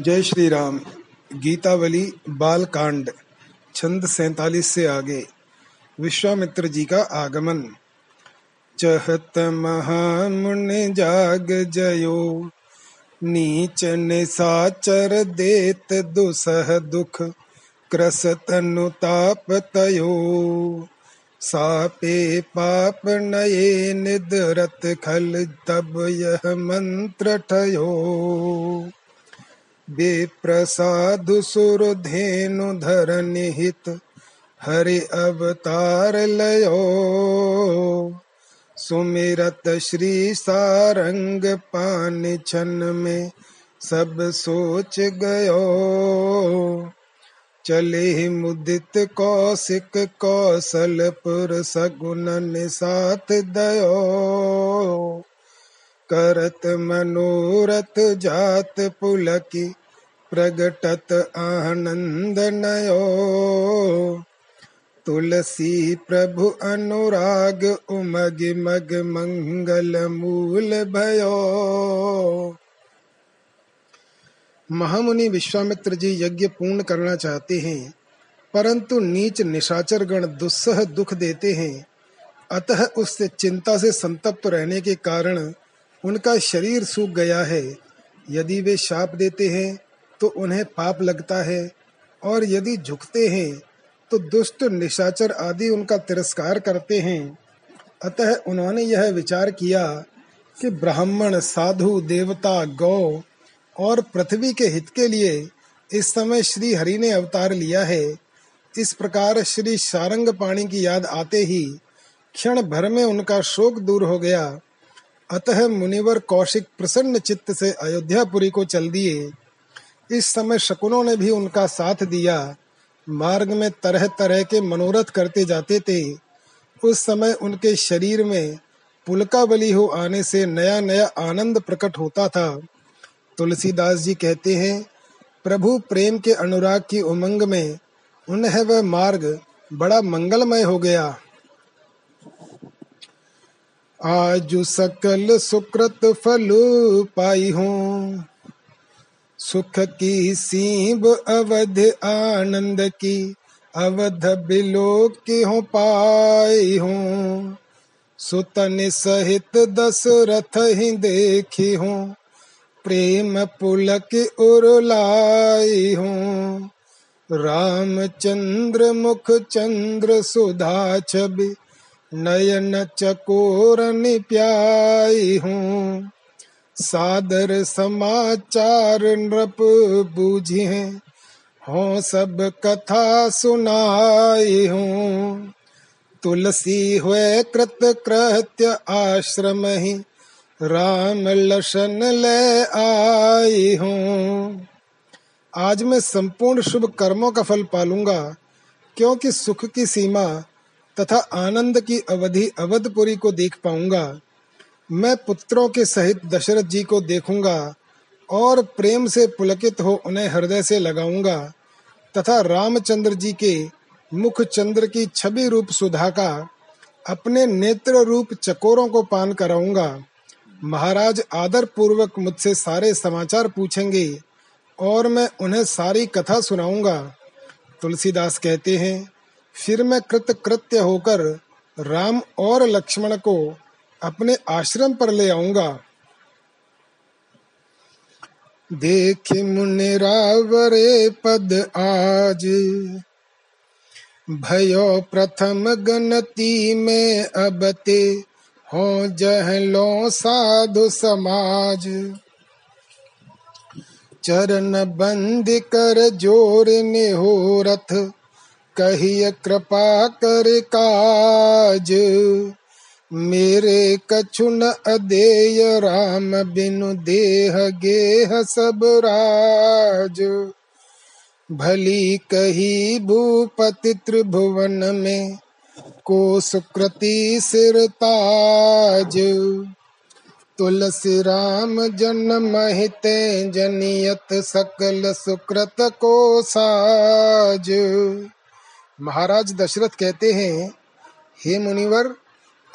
जय श्री राम गीतावली बाल कांड छंद सैतालीस से आगे। विश्वामित्र जी का आगमन। चहत महामुनि जाग जयो। नीच निसाचर देत दुसह दुख क्रस तनुताप तयो। सापे पाप नये निदरत खल, तब यह मंत्र ठयो। बेप्रसादु सुर धेनु धर निहित, हरि अवतार लयो। सुमिरत श्री सारंग पान छन में सब सोच गयो। चले मुदित कौशिक कौशलपुर सगुन साथ दयो। करत मनोरथ जात पुलकी, प्रगटत आनंद नयो। तुलसी प्रभु अनुराग, उमग मग मंगल मूल भयो। महामुनि विश्वामित्र जी यज्ञ पूर्ण करना चाहते हैं, परंतु नीच निशाचर गण दुस्सह दुख देते हैं। अतः उससे चिंता से संतप्त रहने के कारण उनका शरीर सूख गया है। यदि वे शाप देते हैं तो उन्हें पाप लगता है, और यदि झुकते हैं तो दुष्ट, निशाचर आदि उनका तिरस्कार करते हैं। अतः उन्होंने यह विचार किया कि ब्राह्मण, साधु, देवता, गौ और पृथ्वी के हित के लिए इस समय श्री हरि ने अवतार लिया है। इस प्रकार श्री सारंग पाणी की याद आते ही क्षण भर में उनका शोक दूर हो गया। अतः मुनिवर कौशिक प्रसन्न चित्त से अयोध्यापुरी को चल दिए। इस समय शकुनों ने भी उनका साथ दिया। मार्ग में तरह तरह के मनोरथ करते जाते थे। उस समय उनके शरीर में पुलका बलि हो आने से नया नया आनंद प्रकट होता था। तुलसीदास जी कहते हैं, प्रभु प्रेम के अनुराग की उमंग में उन्हें वह मार्ग बड़ा मंगलमय हो गया। आज सकल सुकृत फल पाई हूँ। सुख की सीब अवध आनंद की, अवध बिलोक की हो पाई हूँ। सुतन सहित दशरथ ही देखी हूँ, प्रेम पुलक उरलाई हूँ। रामचंद्र मुख चंद्र सुधा छवि नयन चकोर प्याई हूँ। सादर समाचार नृप बूझे हो। सब कथा सुनाई हूँ। तुलसी हुए कृत कृत्य आश्रम ही राम लशन ले आई हूँ। आज मैं संपूर्ण शुभ कर्मों का फल पालूँगा, क्योंकि सुख की सीमा तथा आनंद की अवधि अवधपुरी को देख पाऊँगा। मैं पुत्रों के सहित दशरथ जी को देखूँगा और प्रेम से पुलकित हो उन्हें हृदय से लगाऊँगा तथा रामचंद्र जी के मुख चंद्र की छवि रूप सुधा का अपने नेत्र रूप चकोरों को पान कराऊँगा। महाराज आदर पूर्वक मुझसे सारे समाचार पूछेंगे और मैं उन्हें सारी कथा सुनाऊँगा। तुलसीदास कहते हैं फिर मैं कृत कृत्य होकर राम और लक्ष्मण को अपने आश्रम पर ले आऊँगा। देख रावरे पद आज। भयो प्रथम गणती में अबते हो जहलो साधु समाज। चरण बंद कर ज़ोर ने हो रथ कहिय कृपा कर काज। मेरे कछुन अदेय, राम बिनु देह गेह सब राज। भली कही भूपति त्रिभुवन में को सुकृति सिर ताज। तुलसी राम जन्म हिते जनियत सकल सुकृत को साज। महाराज दशरथ कहते हैं, हे मुनिवर,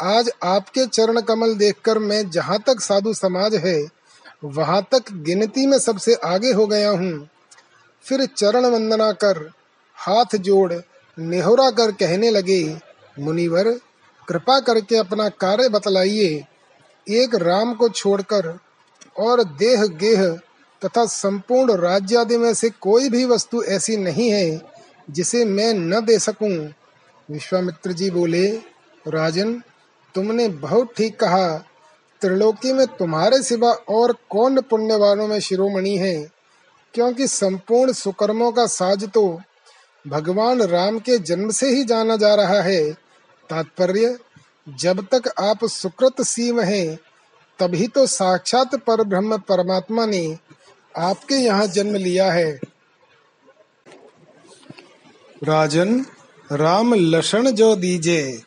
आज आपके चरण कमल देखकर मैं जहाँ तक साधु समाज है, वहाँ तक गिनती में सबसे आगे हो गया हूँ। फिर चरण वंदना कर, हाथ जोड़, नेहरा कर कहने लगे, मुनिवर, कृपा करके अपना कार्य बतलाइए। एक राम को छोड़कर और देह गेह तथा संपूर्ण राज्य आदि में से कोई भी वस्तु ऐसी नहीं है जिसे मैं न दे सकूँ। विश्वामित्र जी बोले, राजन, तुमने बहुत ठीक कहा। त्रिलोकी में तुम्हारे सिवा और कौन पुण्यवानों में शिरोमणि है? क्योंकि संपूर्ण सुकर्मों का साज तो भगवान राम के जन्म से ही जाना जा रहा है। तात्पर्य, जब तक आप सुकृत सीम हैं, तभी तो साक्षात पर ब्रह्म परमात्मा ने आपके यहाँ जन्म लिया है। राजन, राम लक्षण जो दीजे,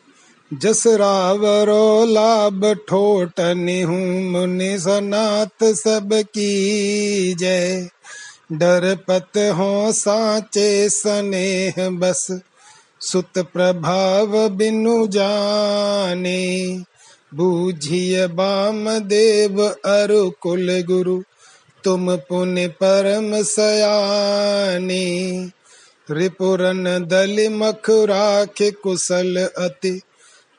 जस रावरो लाभ ठोट मुनि सनात सब की जय। डर पत हो साचे स्नेह बस, सुत प्रभाव बिनु जाने। बूझिय बाम देव अरु कुल गुरु, तुम पुण्य परम सयानी। रिपुरन दल मख राखे कुशल अति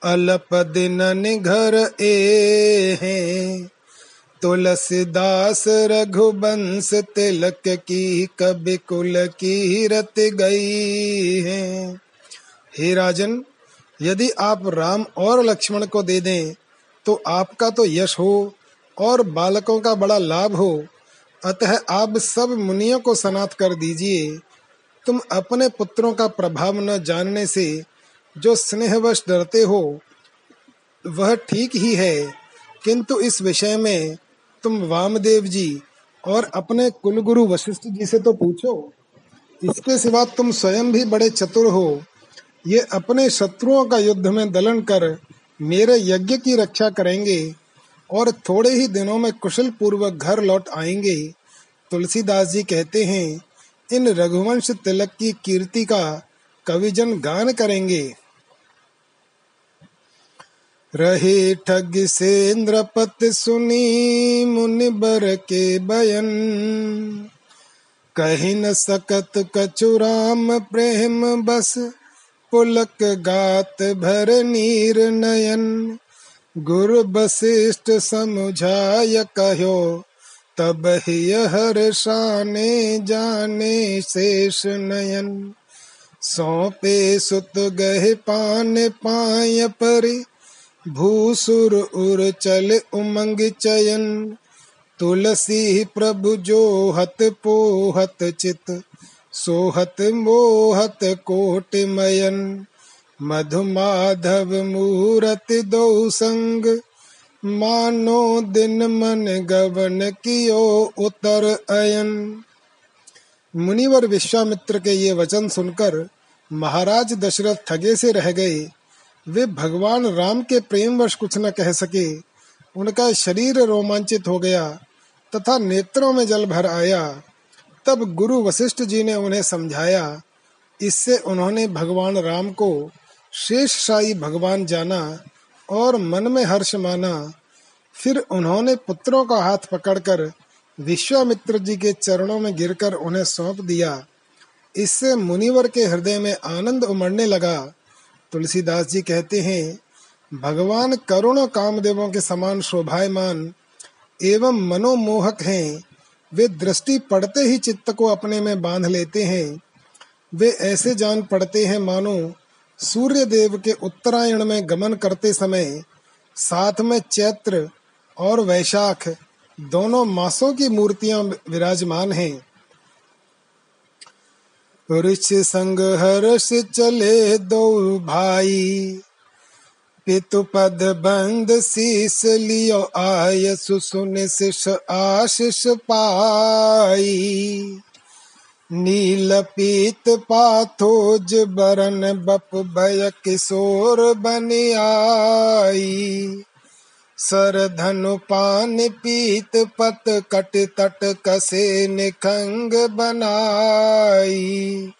अलप दिनन घर ए हैं। तुलसीदास रघुबंश तिलक की कवि कुल की रत गई है। हे राजन, यदि आप राम और लक्ष्मण को दे दें तो आपका तो यश हो और बालकों का बड़ा लाभ हो। अतः आप सब मुनियों को सनात कर दीजिए। तुम अपने पुत्रों का प्रभाव न जानने से जो स्नेहवश डरते हो, वह ठीक ही है। किंतु इस विषय में तुम वामदेव जी और अपने कुलगुरु वशिष्ठ जी से तो पूछो, इसके सिवा तुम स्वयं भी बड़े चतुर हो। ये अपने शत्रुओं का युद्ध में दलन कर मेरे यज्ञ की रक्षा करेंगे और थोड़े ही दिनों में कुशल पूर्वक घर लौट आएँगे। तुलसीदास जी कहते हैं इन रघुवंश तिलक की कीर्ति का कविजन गान करेंगे। रहे ठग से इंद्रपत सुनी मुनि बर के बयन। कही न सकत कचुराम प्रेम बस, पुलक गात भर नीर नयन। गुरु वशिष्ठ समुझाय कहो तब ही हर शाने जाने शेष नयन। सौंपे सुत गहे पान पाय पर, भूसुर उर चल उमंग चयन। तुलसी प्रभु जो हत पोहत चित, सोहत मोहत कोट मयन। मधुमाधव मूरत दो संग मानो दिन मन गवन कियो उतर अयन। मुनिवर विश्वामित्र के ये वचन सुनकर महाराज दशरथ ठगे से रह गए। वे भगवान राम के प्रेम वश कुछ न कह सके। उनका शरीर रोमांचित हो गया तथा नेत्रों में जल भर आया। तब गुरु वशिष्ठ जी ने उन्हें समझाया। इससे उन्होंने भगवान राम को शेष शाही भगवान जाना और मन में हर्ष माना, फिर उन्होंने पुत्रों का हाथ पकड़कर विश्वामित्र जी के चरणों में गिरकर उन्हें सौंप दिया। इससे मुनिवर के हृदय में आनंद उमड़ने लगा। तुलसीदास जी कहते हैं, भगवान करुण कामदेवों के समान शोभायमान एवं मनोमोहक हैं। वे दृष्टि पड़ते ही चित्त को अपने में बाँध लेते हैं। वे ऐसे जान पड़ते हैं मानो सूर्य देव के उत्तरायण में गमन करते समय साथ में चैत्र और वैशाख दोनों मासों की मूर्तियाँ विराजमान हैं। ऋष संग हर्ष चले दो भाई। पितु पद बंद शीस लियो आय सुसुन शिष आशीष पाई। नील पीत पाथोज बरन बप भय किशोर बन आई सर धनु पान पीत पत कट तट कसे निखंग बनाई।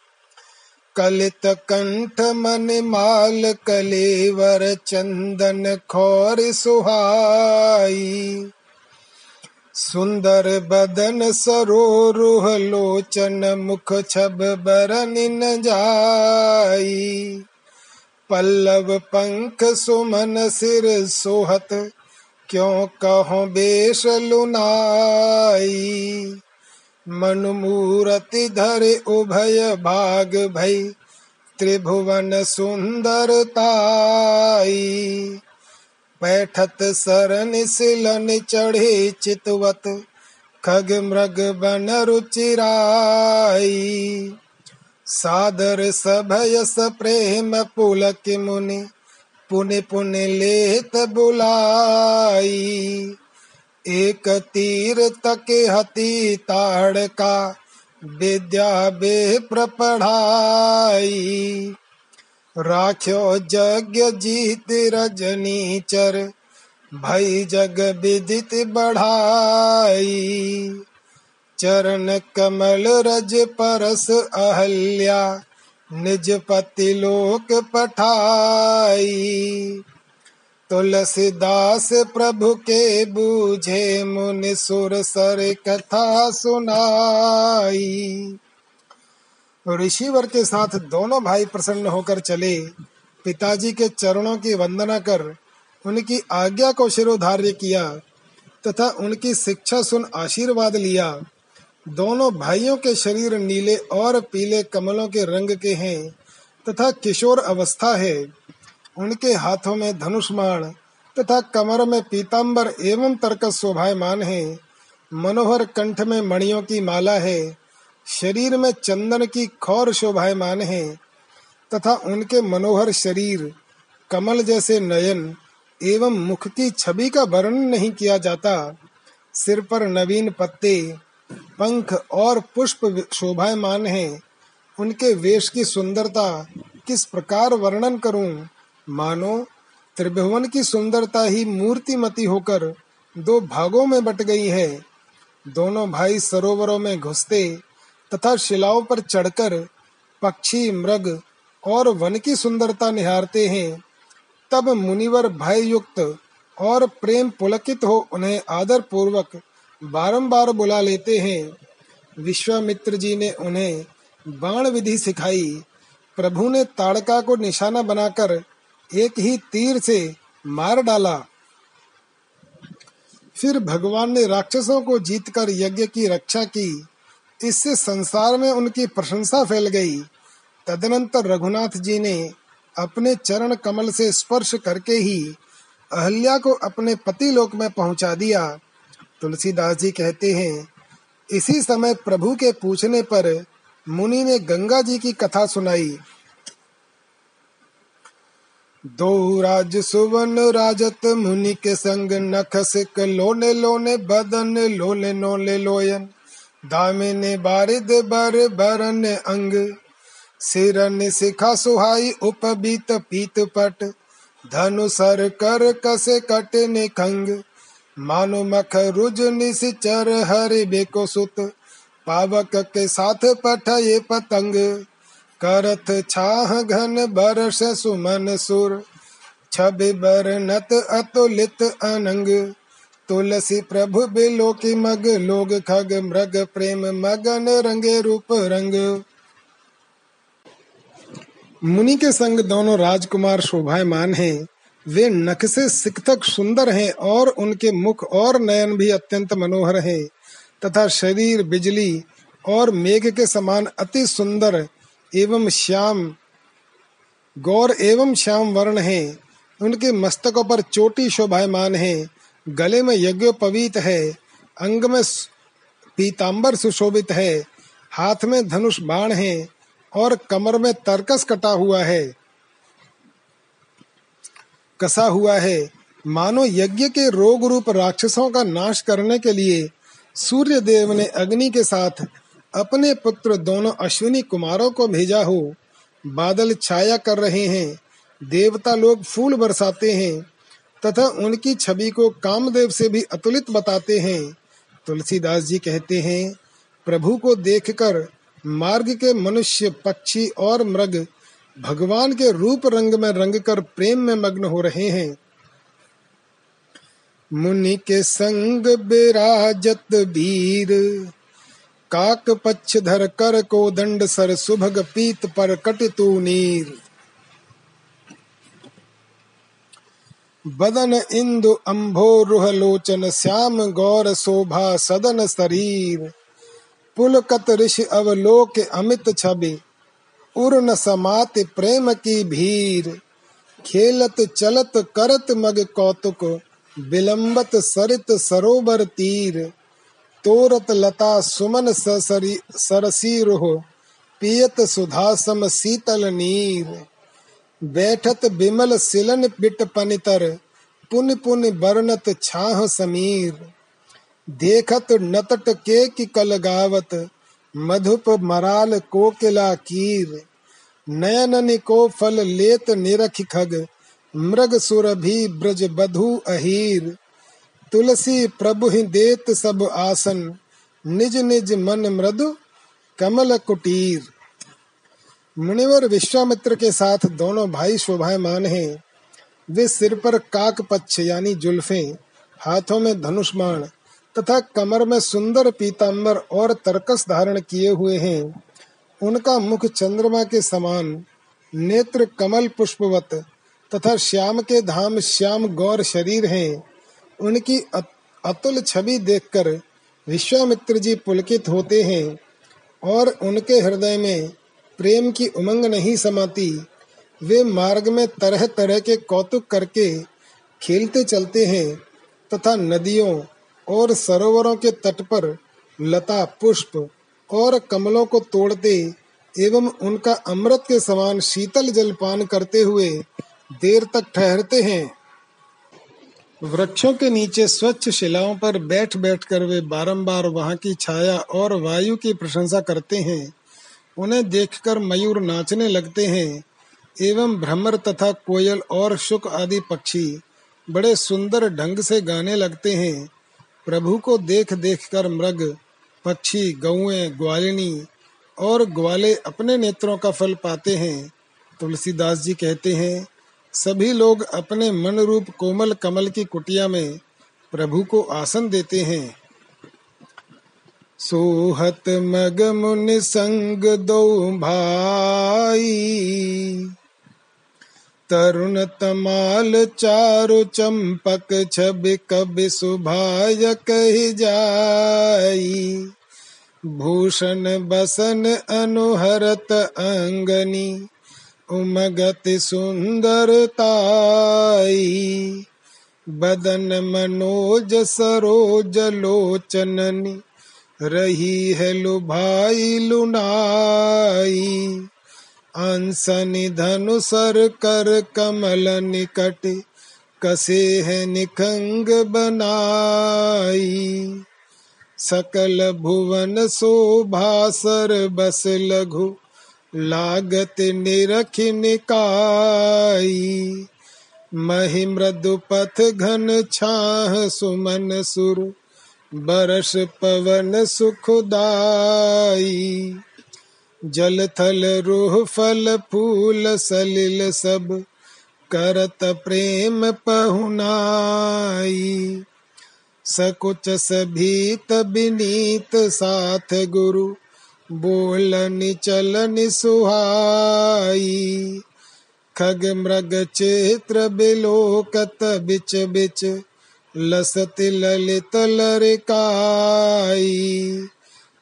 कलित कंठ मन माल कलेवर चंदन खौर सुहाई। सुंदर बदन सरोरुह लोचन मुख छब बरन न जाई। पल्लव पंख सुमन सिर सोहत, क्यों कहो बेश लुनाई। मन मूरति धरे उभय भाग भई, त्रिभुवन सुंदरताई बैठत सरन सिलन चढ़े चितवत, खग मृग बन रुचिराई। सादर सभयस प्रेम पुलक मुनि, पुनि पुनि लेत बुलाई। एक तीर तक हती ताड़ का विद्या बे प्रपढ़ाई। राख्यो जग जीत रजनी चर, भई जग विदित बढ़ाई। चरण कमल रज परस अहल्या, निज पति लोक पठाई। तुलसीदास प्रभु के बूझे मुनि सुर सर कथा सुनाई। ऋषिवर के साथ दोनों भाई प्रसन्न होकर चले। पिताजी के चरणों की वंदना कर उनकी आज्ञा को शिरोधार्य किया तथा उनकी शिक्षा सुन आशीर्वाद लिया। दोनों भाइयों के शरीर नीले और पीले कमलों के रंग के हैं तथा किशोर अवस्था है। उनके हाथों में धनुष धनुष्माण तथा कमर में पीताम्बर एवं तर्कस शोभायमान है। मनोहर कंठ में मणियों की माला है। शरीर में चंदन की खौर शोभायमान है, तथा उनके मनोहर शरीर, कमल जैसे नयन एवं मुख की छवि का वर्णन नहीं किया जाता। सिर पर नवीन पत्ते, पंख और पुष्प शोभायमान हैं। उनके वेश की सुंदरता किस प्रकार वर्णन करूँ? मानो, त्रिभुवन की सुंदरता ही मूर्तिमती होकर दो भागों में बट गई है। दोनों भाई सरोवरों में घुसते तथा शिलाओं पर चढ़कर पक्षी, मृग और वन की सुंदरता निहारते हैं। तब मुनिवर भय युक्त और प्रेम पुलकित हो उन्हें आदर पूर्वक बारंबार बुला लेते हैं। विश्वामित्र जी ने उन्हें बाण विधि सिखाई। प्रभु ने ताड़का को निशाना बनाकर एक ही तीर से मार डाला। फिर भगवान ने राक्षसों को जीतकर यज्ञ की रक्षा की। इससे संसार में उनकी प्रशंसा फैल गई। तदनंतर रघुनाथ जी ने अपने चरण कमल से स्पर्श करके ही अहल्या को अपने पति लोक में पहुँचा दिया। तुलसीदास जी कहते हैं, इसी समय प्रभु के पूछने पर मुनि ने गंगा जी की कथा सुनाई। दो राज सुवन राजत मुनि के संग नख सिक लोने लोने बदन लोले नोले लोयन। दामिनी बारिद बर बरन अंग, सिरन सिखा सुहाई उपबीत पीत पट, धनु सर कर कसे कट निखंग। मानो मख रुज निश्चर हरि बेको सुत, पावक के साथ पठये पतंग। करथ छाह घन बरस सुमन सुर छवि बरनत अतुलित अनंग। तुलसी प्रभु बिलो की मग, लोग खग, मृग, प्रेम, मगन, रंगे रूप, रंग। मुनि के संग दोनों राजकुमार शोभायमान हैं। वे नख से सिकथक सुंदर हैं और उनके मुख और नयन भी अत्यंत मनोहर हैं। तथा शरीर, बिजली और मेघ के समान अति सुंदर एवं श्याम, गौर एवं श्याम वर्ण हैं। उनके मस्तकों पर चोटी शोभायमान है। गले में यज्ञ यज्ञोपवीत है, अंग में पीताम्बर सुशोभित है, हाथ में धनुष बाण है और कमर में तरकस कटा हुआ है। कसा हुआ है? मानो यज्ञ के रोग रूप राक्षसों का नाश करने के लिए सूर्य देव ने अग्नि के साथ अपने पुत्र दोनों अश्विनी कुमारों को भेजा हो। बादल छाया कर रहे हैं, देवता लोग फूल बरसाते हैं। तथा उनकी छवि को कामदेव से भी अतुलित बताते हैं। तुलसीदास जी कहते हैं, प्रभु को देखकर मार्ग के मनुष्य, पक्षी और मृग भगवान के रूप रंग में रंग कर प्रेम में मग्न हो रहे हैं। मुनि के संग बिराजत वीर काक पक्ष धर कर को दंड सर सुभग पीत पर कट तू नीर। बदन इंदु अम्भोरुह लोचन श्याम गौर शोभा सदन शरीर। पुलकत ऋषि अवलोक अमित छवि। उर न समात प्रेम की भीर। खेलत चलत करत मग कौतुक। विलंबत सरित सरोवर तीर। तोरत लता सुमन ससरी सरसीर हो पियत सुधासम शीतल नीर। बैठत बिमल सिलन बिट पनितर, पुन पुन बरनत छाह समीर। देखत नतट के की कल गावत, मधुप मराल कोकिला कीर। नयन को फल लेत निरख खग, मृग सुर भी ब्रज बधु अहीर। तुलसी प्रभु ही देत सब आसन, निज निज मन मृदु, कमल कुटीर। मुनिवर विश्वामित्र के साथ दोनों भाई शोभायमान हैं। वे सिर पर काक पक्ष यानी जुल्फे, हाथों में धनुष बाण तथा कमर में सुंदर पीताम्बर और तरकस धारण किए हुए हैं। उनका मुख चंद्रमा के समान, नेत्र कमल पुष्पवत तथा श्याम के धाम श्याम गौर शरीर हैं। उनकी अतुल छवि देखकर विश्वामित्र जी पुलकित होते हैं और उनके हृदय में प्रेम की उमंग नहीं समाती, वे मार्ग में तरह तरह के कौतुक करके खेलते चलते हैं तथा नदियों और सरोवरों के तट पर लता, पुष्प और कमलों को तोड़ते एवं उनका अमृत के समान शीतल जल पान करते हुए देर तक ठहरते हैं। वृक्षों के नीचे स्वच्छ शिलाओं पर बैठ बैठ कर वे बारंबार वहाँ की छाया और वायु की प्रशंसा करते हैं। उन्हें देखकर मयूर नाचने लगते हैं, एवं भ्रमर तथा कोयल और शुक आदि पक्षी बड़े सुंदर ढंग से गाने लगते हैं। प्रभु को देख देख कर मृग, पक्षी, गौए, ग्वालिनी और ग्वाले अपने नेत्रों का फल पाते हैं। तुलसीदास जी कहते हैं, सभी लोग अपने मन रूप कोमल कमल की कुटिया में प्रभु को आसन देते हैं। सोहत मग मुनि संग दो भाई। तरुण तमाल चारु चंपक छवि कवि सुभाय कही जाई। भूषण बसन अनुहरत अंगनी उमगति सुंदरताई बदन मनोज सरोज लोचननी रही है लुभाई, लुनाई। अंसनि धनुसर कर कमल निकट, कसे है निखंग बनाई। सकल भुवन शोभा सर बस लघु, लागत निरख निकाई। महि मृदु पथ घन छाह सुमन सुर बरस पवन सुखदाई, जल थल रूह फल फूल सलिल सब करत प्रेम पहुनाई। सकुच सभीत बिनीत साथ गुरु, बोलन चलन सुहाई। खग मृग चित्र बिलोकत बिच बिच लसत ललित लरिकाई।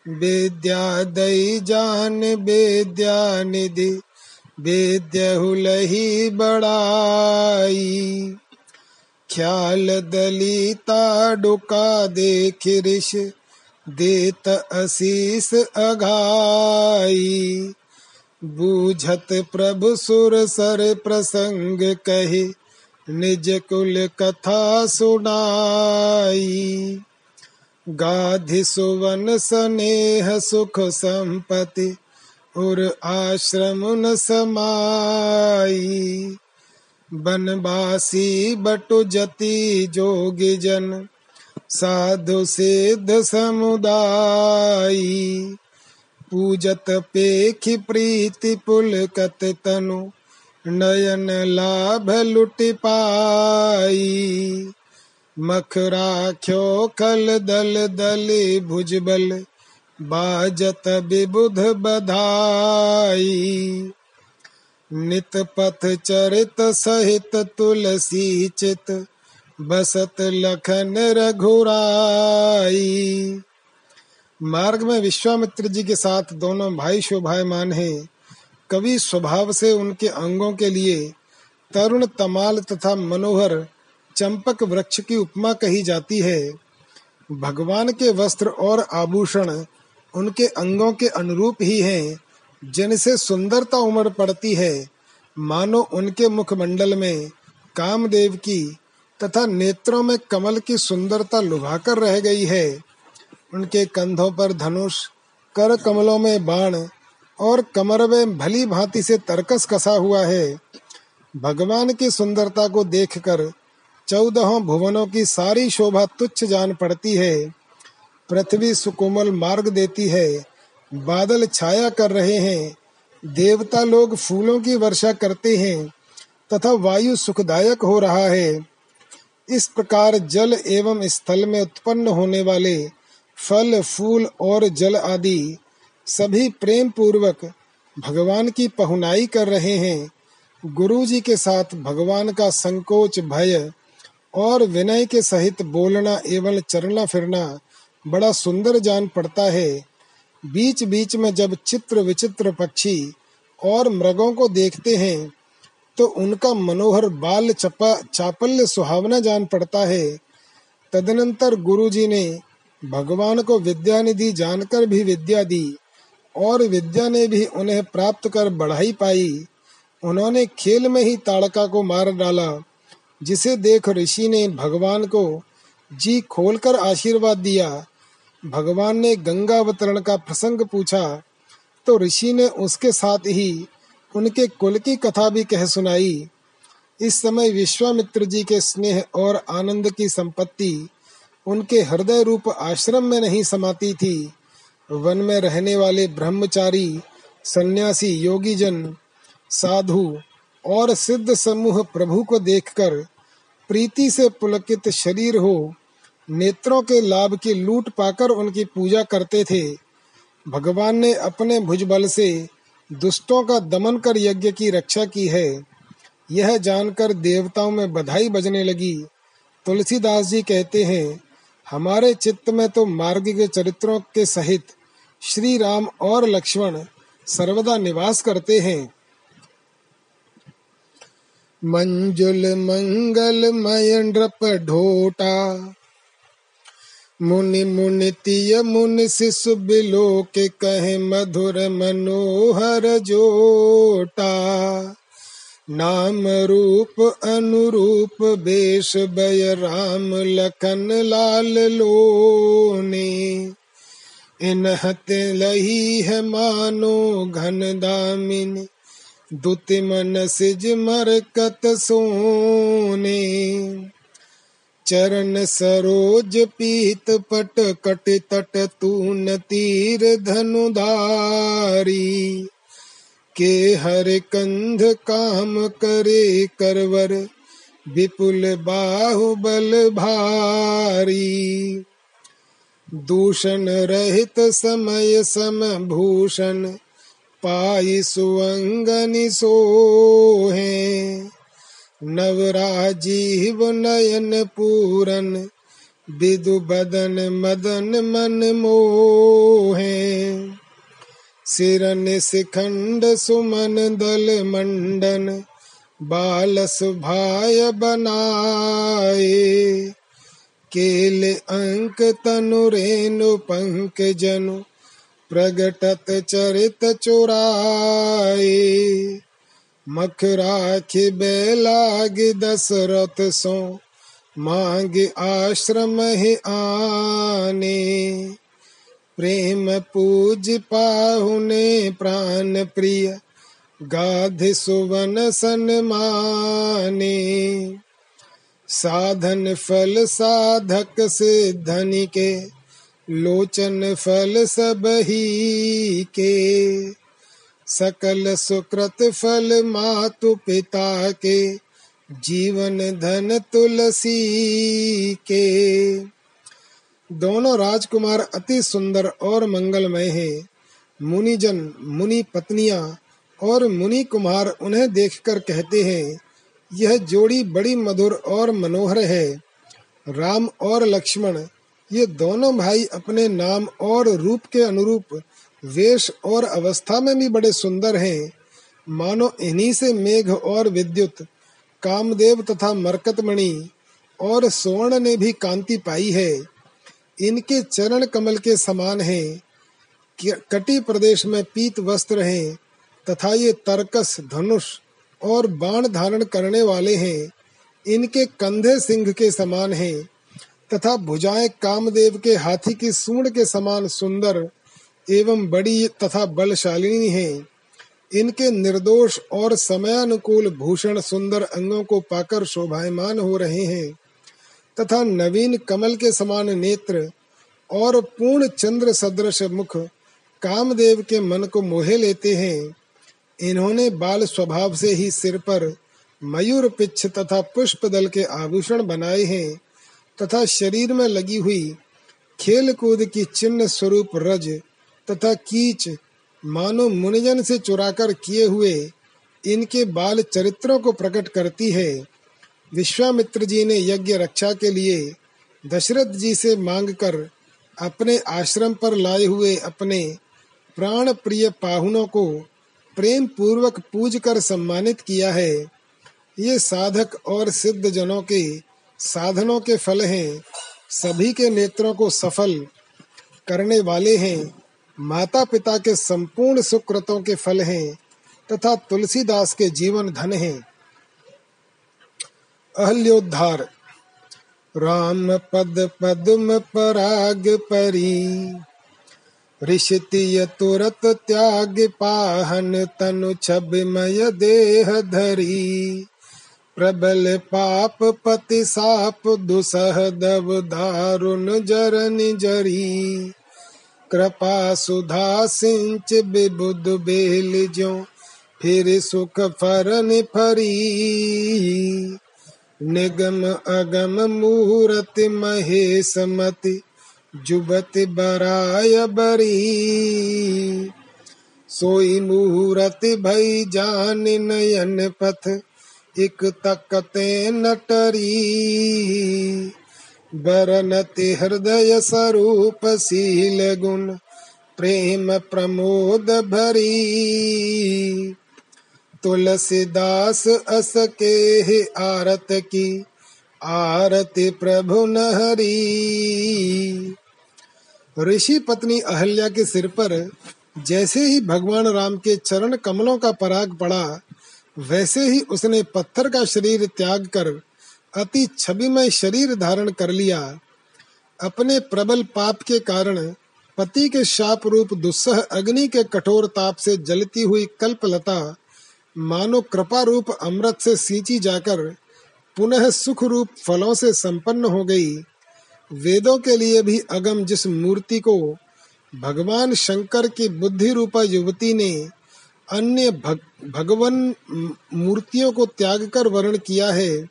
विद्या दई जान विद्या निधि विद्य हुलही बड़ाई। ख्याल दलिता डुका देख ऋष देत असीस अघाई। बूझत प्रभु सुर सर प्रसंग कहे निज कुल कथा सुनाई। गाधि सुवन स्नेह सुख संपति उर आश्रम न समाई। बनवासी बटु जति जोगी जन, साधु सिद्ध समुदाय पूजत पेख प्रीति पुलकत तनु नयन लाभ लुट पाई। मखराख्यो खल दल दले भुजबल, बाजत विबुध बधाई। नित पथ चरित सहित तुलसी चित, बसत लखन रघुराई। मार्ग में विश्वामित्र जी के साथ दोनों भाई शोभायमान हैं। कवि स्वभाव से उनके अंगों के लिए तरुण तमाल तथा मनोहर चंपक वृक्ष की उपमा कही जाती है। भगवान के वस्त्र और आभूषण उनके अंगों के अनुरूप ही हैं, जिनसे सुंदरता उमड़ पड़ती है। मानो उनके मुखमंडल में कामदेव की तथा नेत्रों में कमल की सुंदरता लुभाकर रह गई है। उनके कंधों पर धनुष, कर कमलों में बाण और कमर में भली भांति से तरकस कसा हुआ है। भगवान की सुंदरता को देखकर चौदहों भुवनों की सारी शोभा तुच्छ जान पड़ती है। पृथ्वी सुकोमल मार्ग देती है, बादल छाया कर रहे हैं, देवता लोग फूलों की वर्षा करते हैं, तथा वायु सुखदायक हो रहा है। इस प्रकार जल एवं स्थल में उत्पन्न होने वाले फल, फूल और जल आदि सभी प्रेम पूर्वक भगवान की पहुनाई कर रहे हैं। गुरु जी के साथ भगवान का संकोच, भय और विनय के सहित बोलना एवं चलना फिरना बड़ा सुंदर जान पड़ता है। बीच बीच में जब चित्र विचित्र पक्षी और मृगों को देखते हैं तो उनका मनोहर बाल चपा, चापल्य सुहावना जान पड़ता है। तदनंतर गुरुजी ने भगवान को विद्या निधि जानकर भी विद्या दी। और विद्या ने भी उन्हें प्राप्त कर बढ़ाई पाई। उन्होंने खेल में ही ताड़का को मार डाला, जिसे देख ऋषि ने भगवान को जी खोलकर आशीर्वाद दिया। भगवान ने गंगा अवतरण का प्रसंग पूछा तो ऋषि ने उसके साथ ही उनके कुल की कथा भी कह सुनाई। इस समय विश्वामित्र जी के स्नेह और आनंद की संपत्ति उनके हृदय रूप आश्रम में नहीं समाती थी। वन में रहने वाले ब्रह्मचारी, सन्यासी योगी जन साधु और सिद्ध समूह प्रभु को देखकर प्रीति से पुलकित शरीर हो, नेत्रों के लाभ की लूट पाकर उनकी पूजा करते थे। भगवान ने अपने भुजबल से दुष्टों का दमन कर यज्ञ की रक्षा की है। यह जानकर देवताओं में बधाई बजने लगी। तुलसीदास जी कहते हैं, हमारे चित्त में तो मार्ग के चरित्रों के सहित श्री राम और लक्ष्मण सर्वदा निवास करते हैं। मंजुल मंगल मय नृप ढोटा, मुनि मुनि तिय मुनि शिशु बिलो के कहे मधुर मनोहर जोटा। नाम रूप अनुरूप बेश बय राम लखन लाल लोने। इन हते लही है मानो घन दामिन, दुति मन सिज मरकत सोने। चरण सरोज पीत पट कट तट तून तीर धनुधारी। के हर कंध काम करे करवर, विपुल बाहुबल भारी। दूषण रहित समय सम भूषण, पाई सुअंगनि सोहे। नवराजीव नयन पूरन विदु बदन मदन मन मोहे। सिरन शिखंड सुमन दल मंडन, बालस भाय बनाए। केल अंक तनु रेणु पंक जनु, प्रगटत चरित चुराए मखराख बेलाग दशरथ सो, मांग आश्रम ही आने। प्रेम पूज पाहुने प्राण प्रिय, गाध सुवन सन्माने साधन फल साधक से धनी के, लोचन फल सब ही के। सकल सुकृत फल मातु पिता के, जीवन धन तुलसी के। दोनों राजकुमार अति सुंदर और मंगलमय हैं। मुनिजन, मुनि पत्नियाँ और मुनि कुमार उन्हें देखकर कहते हैं यह जोड़ी बड़ी मधुर और मनोहर है। राम और लक्ष्मण, ये दोनों भाई अपने नाम और रूप के अनुरूप वेश और अवस्था में भी बड़े सुंदर हैं। मानो इन्हीं से मेघ और विद्युत, कामदेव तथा मरकतमणि और स्वर्ण ने भी कांति पाई है। इनके चरण कमल के समान हैं। कटी प्रदेश में पीत वस्त्र हैं तथा ये तरकस धनुष और बाण धारण करने वाले हैं। इनके कंधे सिंह के समान हैं, तथा भुजाएँ कामदेव के हाथी की सूंड के समान सुंदर एवं बड़ी तथा बलशालिनी हैं। इनके निर्दोष और समयानुकूल भूषण सुंदर अंगों को पाकर शोभायमान हो रहे हैं, तथा नवीन कमल के समान नेत्र और पूर्ण चंद्र सदृश मुख कामदेव के मन को मोहे लेते हैं। इन्होंने बाल स्वभाव से ही सिर पर मयूर पिच्छ तथा पुष्प दल के आभूषण बनाए हैं तथा शरीर में लगी हुई खेल कूद की चिन्ह स्वरूप रज तथा कीच मानो मुनिजन से चुराकर किए हुए इनके बाल चरित्रों को प्रकट करती है। विश्वामित्र जी ने यज्ञ रक्षा के लिए दशरथ जी से मांगकर अपने आश्रम पर लाए हुए अपने प्राण प्रिय पाहुनों को प्रेम पूर्वक पूज कर सम्मानित किया है। ये साधक और सिद्ध जनों के साधनों के फल हैं। सभी के नेत्रों को सफल करने वाले हैं। माता पिता के संपूर्ण सुकृतों के फल हैं तथा तुलसीदास के जीवन धन हैं। अहल्योद्धार राम पद पद्म पराग परी। ऋषितिय तुरत त्याग पाहन तनु छबिमय देह धरी। प्रबल पाप पति साप दुसह दब दारुण जरन जरी कृपा सुधा सिंच बिबुद बेल जो फिर सुख फरन फरी निगम अगम मुहूर्त महेश मति जुबत बराय बरी, सोई मूरत भई जान नयन पथ, इक तकते नटरी बरनति हृदय स्वरूप सील गुण, प्रेम प्रमोद भरी। तुलसीदास अस के आरत की, आरती प्रभु नहरी। ऋषि पत्नी अहल्या के सिर पर जैसे ही भगवान राम के चरण कमलों का पराग पड़ा, वैसे ही उसने पत्थर का शरीर त्याग कर अति छविमय शरीर धारण कर लिया। अपने प्रबल पाप के कारण पति के शाप रूप दुस्सह अग्नि के कठोर ताप से जलती हुई कल्पलता, मानो कृपा रूप अमृत से सींची जाकर पुनः सुख रूप फलों से संपन्न हो गई। वेदों के लिए भी अगम जिस मूर्ति को भगवान शंकर की बुद्धि रूपा युवती ने अन्य भग, भगवन मूर्तियों को त्याग कर वर्ण किया है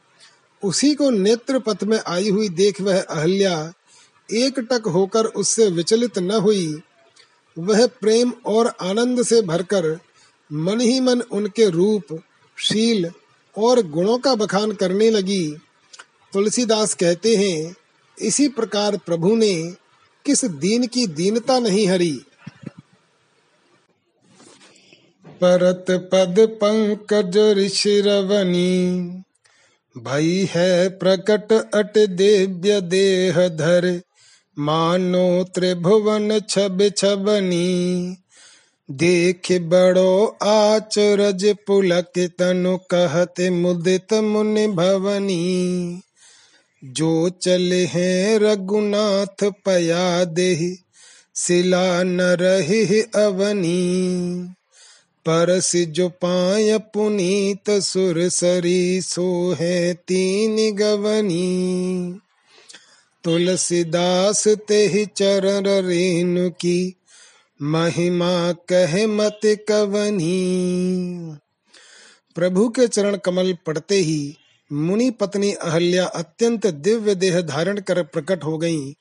उसी को नेत्र पथ में आई हुई देख वह अहल्या एक टक होकर उससे विचलित न हुई। वह प्रेम और आनंद से भरकर मन ही मन उनके रूप शील और गुणों का बखान करने लगी। तुलसीदास कहते हैं इसी प्रकार प्रभु ने किस दीन की दीनता नहीं हरी। परत पद पंकज ऋषिरवनी भई है प्रकट अट देव्य देह धर, मानो त्रिभुवन छब छबनी। देख बड़ो आचरज पुलक तनु कहते मुदित मुनि भवनी। जो चले हैं रघुनाथ पया दे सिला न रही अवनी। परस जो पाय पुनीत सुर सरी, सो है तीन गवनी। तुलसीदास ते चरण रेणु की, महिमा कह मत कवनी। प्रभु के चरण कमल पड़ते ही मुनि पत्नी अहल्या अत्यंत दिव्य देह धारण कर प्रकट हो गईं,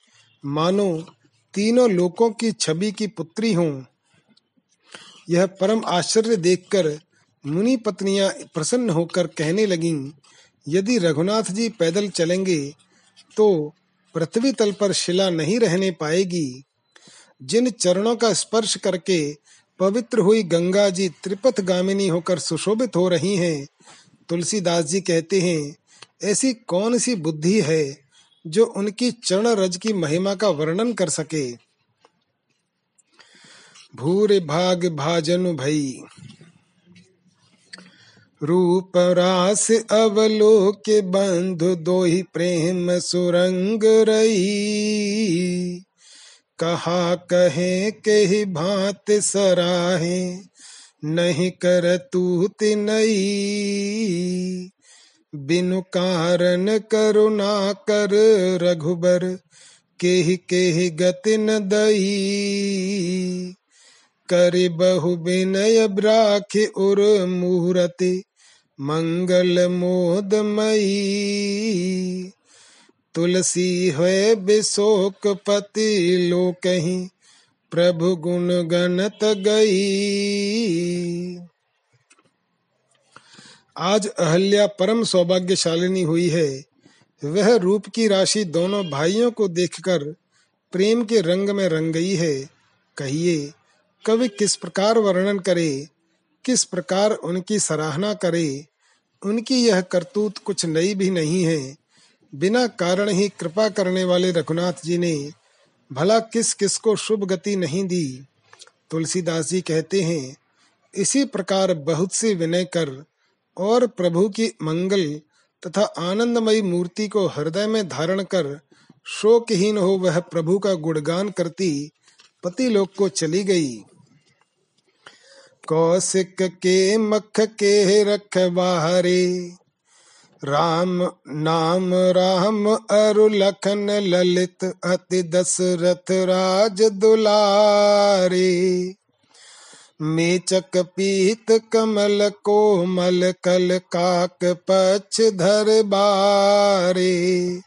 मानो तीनों लोकों की छवि की पुत्री हों। यह परम आश्चर्य देखकर मुनि पत्नियाँ प्रसन्न होकर कहने लगीं यदि रघुनाथ जी पैदल चलेंगे तो पृथ्वी तल पर शिला नहीं रहने पाएगी। जिन चरणों का स्पर्श करके पवित्र हुई गंगा जी त्रिपथ गामिनी होकर सुशोभित हो रही हैं तुलसीदास जी कहते हैं, ऐसी कौन सी बुद्धि है जो उनकी चरण रज की महिमा का वर्णन कर सके? भूर भाग भाजन भई। रूप रास अवलोक बंधु दो ही प्रेम सुरंग रही कहा कहे के भात सराहे नहीं कर तूत नई बिनु कारण करुणा कर रघुबर के ही गति न दई करि बहु विनय ब्राख उर मुहूर्ति, मंगल मोदमयी तुलसी है विशोक पति लोकही प्रभु गुण गणत गई। आज अहल्या परम सौभाग्यशालिनी हुई है। वह रूप की राशि दोनों भाइयों को देखकर प्रेम के रंग में रंग गई है। कहिए, कवि किस प्रकार वर्णन करे? किस प्रकार उनकी सराहना करे? उनकी यह करतूत कुछ नई भी नहीं है। बिना कारण ही कृपा करने वाले रघुनाथ जी ने भला किस किस को शुभ गति नहीं दी? तुलसीदास जी कहते हैं, इसी प्रकार बहुत से विनय कर और प्रभु की मंगल तथा आनंदमयी मूर्ति को हृदय में धारण कर शोकहीन हो वह प्रभु का गुणगान करती पति लोक को चली गई। कौशिक के मख के रखवारे राम नाम राम अरु लखन ललित अति दशरथ राज दुलारे। मेचक पीत कमल कोमल कल काक पक्ष धर बारे।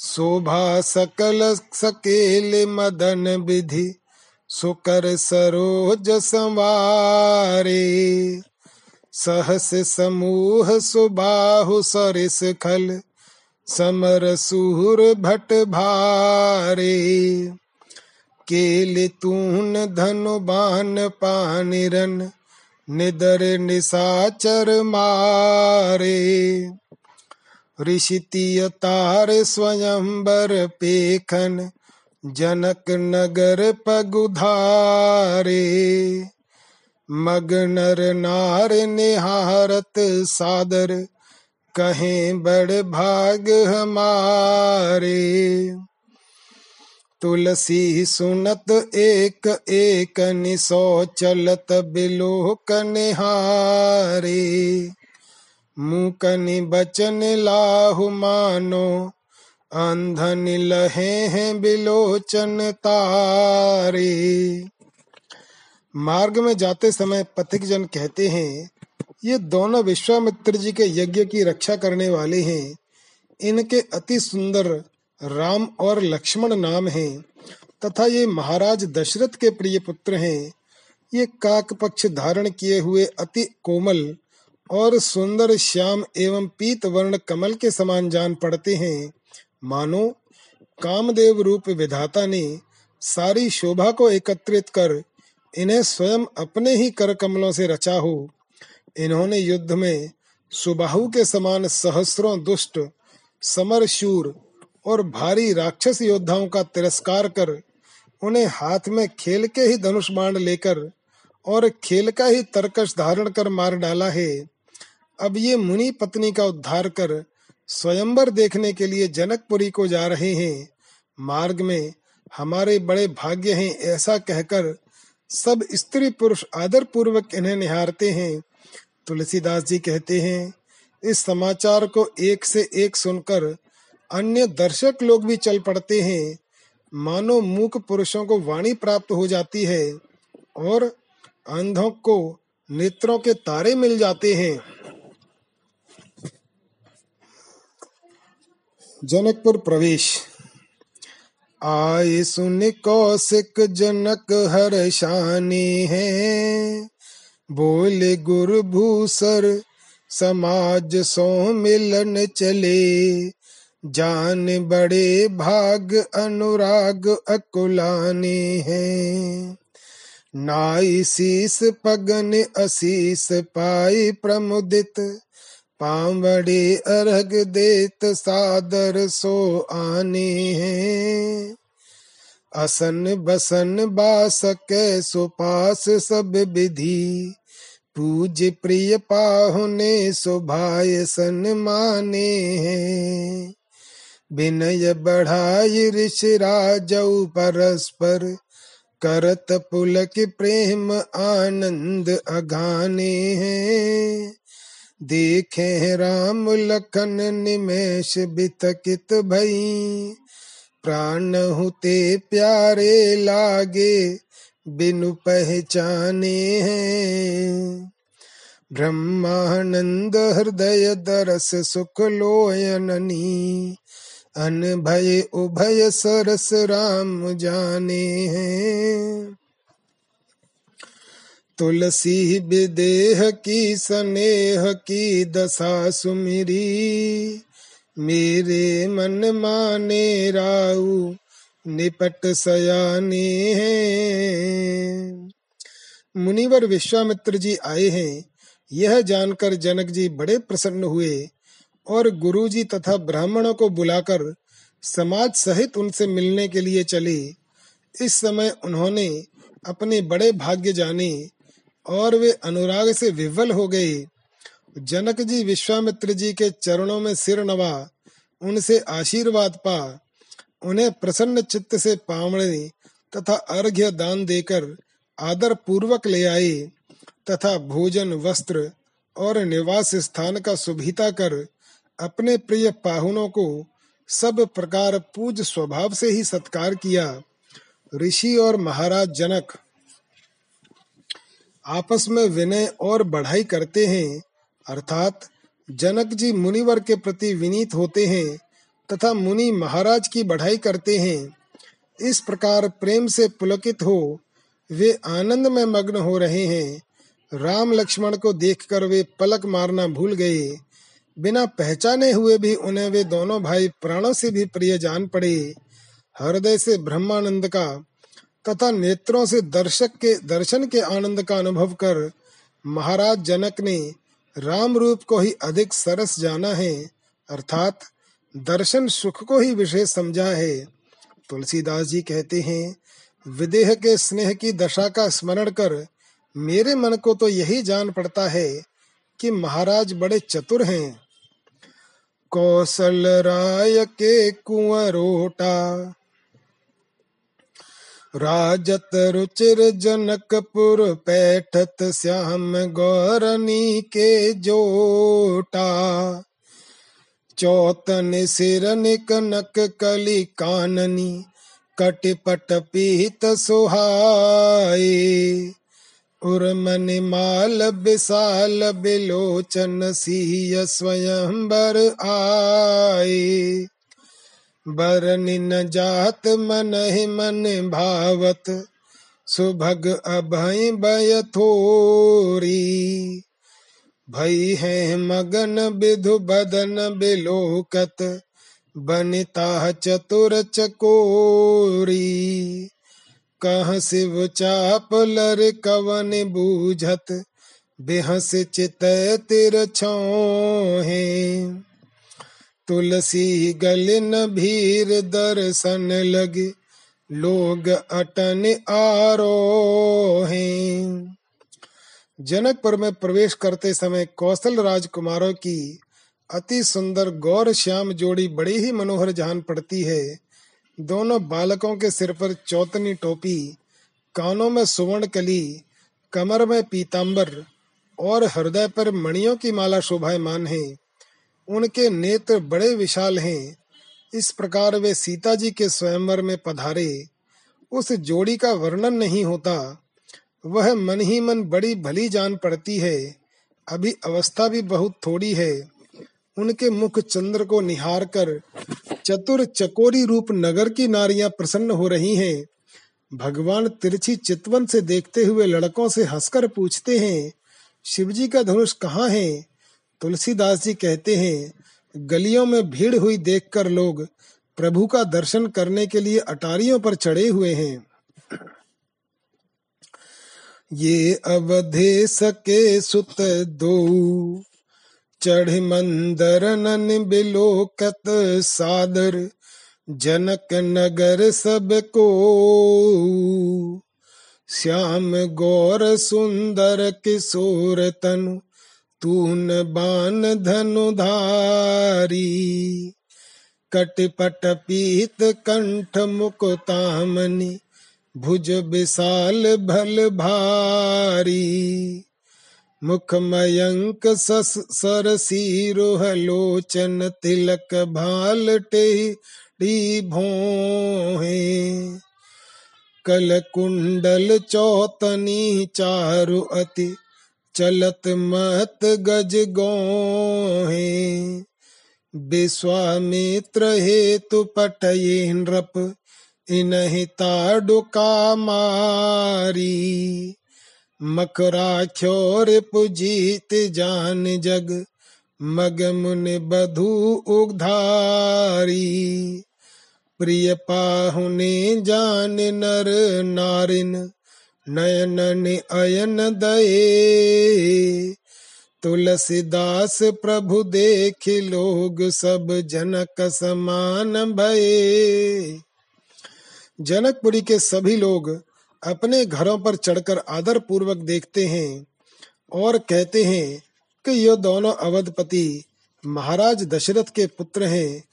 शोभा सकल सकेल मदन विधि सुकर सरोज संवारे। सहस समूह सुबाहु सरिस खल, समर सूर भट भारे। केल तून धनु बान पानिरन निदर निसाचर मारे। ऋषिति तार स्वयंबर पेखन, जनक नगर पगुधारे मगनर नार निहारत सादर, कहें बड़ भाग हमारे। तुलसी सुनत एक एक निसो चलत बिलोक निहारे मुकनि बचन लाहु मानो, अंधन लहे हैं बिलोचन तारे। मार्ग में जाते समय पथिक जन कहते हैं, ये दोनों विश्वामित्र जी के यज्ञ की रक्षा करने वाले हैं। इनके अति सुंदर राम और लक्ष्मण नाम हैं, तथा ये महाराज दशरथ के प्रिय पुत्र हैं। ये काक पक्ष धारण किए हुए अति कोमल और सुंदर श्याम एवं पीत वर्ण कमल के समान जान पड़ते हैं। मानो, कामदेव रूप विधाता ने सारी शोभा को एकत्रित कर इन्हें स्वयं अपने ही कर कमलों से रचा हो। इन्होंने युद्ध में सुबाहु के समान सहस्रों दुष्ट समर शूर और भारी राक्षस योद्धाओं का तिरस्कार कर उन्हें हाथ में खेल के ही धनुष बाण लेकर और खेल का ही तरकश धारण कर मार डाला है। अब ये मुनि पत्नी का उद्धार कर स्वयंवर देखने के लिए जनकपुरी को जा रहे हैं। मार्ग में हमारे बड़े भाग्य हैं ऐसा कहकर सब स्त्री पुरुष आदर पूर्वक इन्हें निहारते हैं। तुलसीदास जी कहते हैं, इस समाचार को एक से एक सुनकर अन्य दर्शक लोग भी चल पड़ते हैं। मानो मूक पुरुषों को वाणी प्राप्त हो जाती है और अंधों को नेत्रों के तारे मिल जाते हैं। जनकपुर प्रवेश। आए सुन कौशिक जनक हर शानी है। बोले गुरु भूसर समाज सो मिलन चले। जान बड़े भाग अनुराग अकुलाने हैं। नाई शीस पगन असीस पाई प्रमुदित। पावड़े अर्घ देत सादर सो आने हैं। असन बसन बासक सुपास सब विधि, पूज प्रिय पाहुने सुभाय सन माने हैं। विनय बढ़ाई ऋष राजऊ परस्पर, करत पुलक प्रेम आनंद अगाने हैं। देखे राम लखन निमेश बितकित भई। प्राण हुते प्यारे लागे, बिनु पहचाने हैं। ब्रह्मानंद हृदय दरस सुख लोयननी अन भय उभय सरस राम जाने हैं। तुलसी विदेह की, स्नेह की दशा सुमिरी। मेरे मन माने राउ निपट सयाने मुनिवर विश्वामित्र जी आए हैं। यह जानकर जनक जी बड़े प्रसन्न हुए और गुरु जी तथा ब्राह्मणों को बुलाकर समाज सहित उनसे मिलने के लिए चले। इस समय उन्होंने अपने बड़े भाग्य जाने और वे अनुराग से विवल हो गए। जनक जी विश्वामित्र जी के चरणों में सिर नवा, उनसे आशीर्वाद पा। उन्हें प्रसन्न चित्त से पावड़े तथा अर्घ्य दान देकर आदर पूर्वक ले आए तथा भोजन, वस्त्र और निवास स्थान का सुभिता कर अपने प्रिय पाहुनों को सब प्रकार पूज स्वभाव से ही सत्कार किया। ऋषि और महाराज जनक आपस में विनय और बढ़ाई करते हैं, अर्थात जनक जी मुनिवर के प्रति विनीत होते हैं तथा मुनि महाराज की बढ़ाई करते हैं। इस प्रकार प्रेम से पुलकित हो, वे आनंद में मग्न हो रहे हैं। राम लक्ष्मण को देखकर वे पलक मारना भूल गए। बिना पहचाने हुए भी उन्हें वे दोनों भाई प्राणों से भी प्रिय जान पड़े। हृदय से ब्रह्मानंद का तथा नेत्रों से दर्शक के, दर्शन के आनंद का अनुभव कर महाराज जनक ने राम रूप को ही अधिक सरस जाना है, अर्थात दर्शन सुख को ही विशेष समझा है। तुलसीदास जी कहते हैं, विदेह के स्नेह की दशा का स्मरण कर मेरे मन को तो यही जान पड़ता है कि महाराज बड़े चतुर हैं। कौशल राय के कुंवरोटा राजत रुचिर जनकपुर पैठत श्याम गौरनी के जोटा। चौतन सिरन कनक कली काननी, कटिपट पीत सुहाए उर्मन माल विशाल बिलोचन सिय स्वयंबर आए बरन न जात मन ही मन भावत, सुभग अभय बय थोरी। भई है मगन विधु बदन बिलोकत, बनिता चतुर चकोरी। कह शिव चाप लर कवन बूझत, बेहस चित तिर छो तुलसी गलिन भीर दर्शन लगे, लोग अटन आरो जनकपुर में प्रवेश करते समय कौशल राजकुमारों की अति सुंदर गौर श्याम जोड़ी बड़ी ही मनोहर जान पड़ती है। दोनों बालकों के सिर पर चौतनी टोपी, कानों में सुवर्ण कली कमर में पीताम्बर और हृदय पर मणियों की माला शोभायमान है। उनके नेत्र बड़े विशाल हैं। इस प्रकार वे सीता जी के स्वयंवर में पधारे। उस जोड़ी का वर्णन नहीं होता। वह मन ही मन बड़ी भली जान पड़ती है। अभी अवस्था भी बहुत थोड़ी है। उनके मुख चंद्र को निहार कर चतुर चकोरी रूप नगर की नारियाँ प्रसन्न हो रही हैं। भगवान तिरछी चितवन से देखते हुए लड़कों से हंसकर पूछते हैं, शिवजी का धनुष कहाँ है? तुलसीदास जी कहते हैं, गलियों में भीड़ हुई देखकर लोग प्रभु का दर्शन करने के लिए अटारियों पर चढ़े हुए हैं। ये अवधे सके सुत दो, चढ़ मंदर नन बिलोकत सादर, जनक नगर सबको। श्याम गौर सुंदर किशोर तनु तून बान धनुधारी, कटपट पीत कंठ मुकुतामनी, भुज विशाल भल भारी। मुख मयंक सस सरसी रोहलोचन तिलक भाल टेढ़ी भोहे। कल कुंडल चौतनी चारु अति चलत मत गज गोहे। विश्वामित्र हेतु पटये नृप, इनहि ताडुका मारी। मकराख्योर पुजीत जान जग, मग मुन बधु उधारी प्रिय पाहुने जान नर नारिन नयन अयन दये। तुलसीदास प्रभु देख लोग सब जनक समान भये। जनकपुरी के सभी लोग अपने घरों पर चढ़कर आदर पूर्वक देखते हैं और कहते हैं कि ये दोनों अवधपति महाराज दशरथ के पुत्र हैं।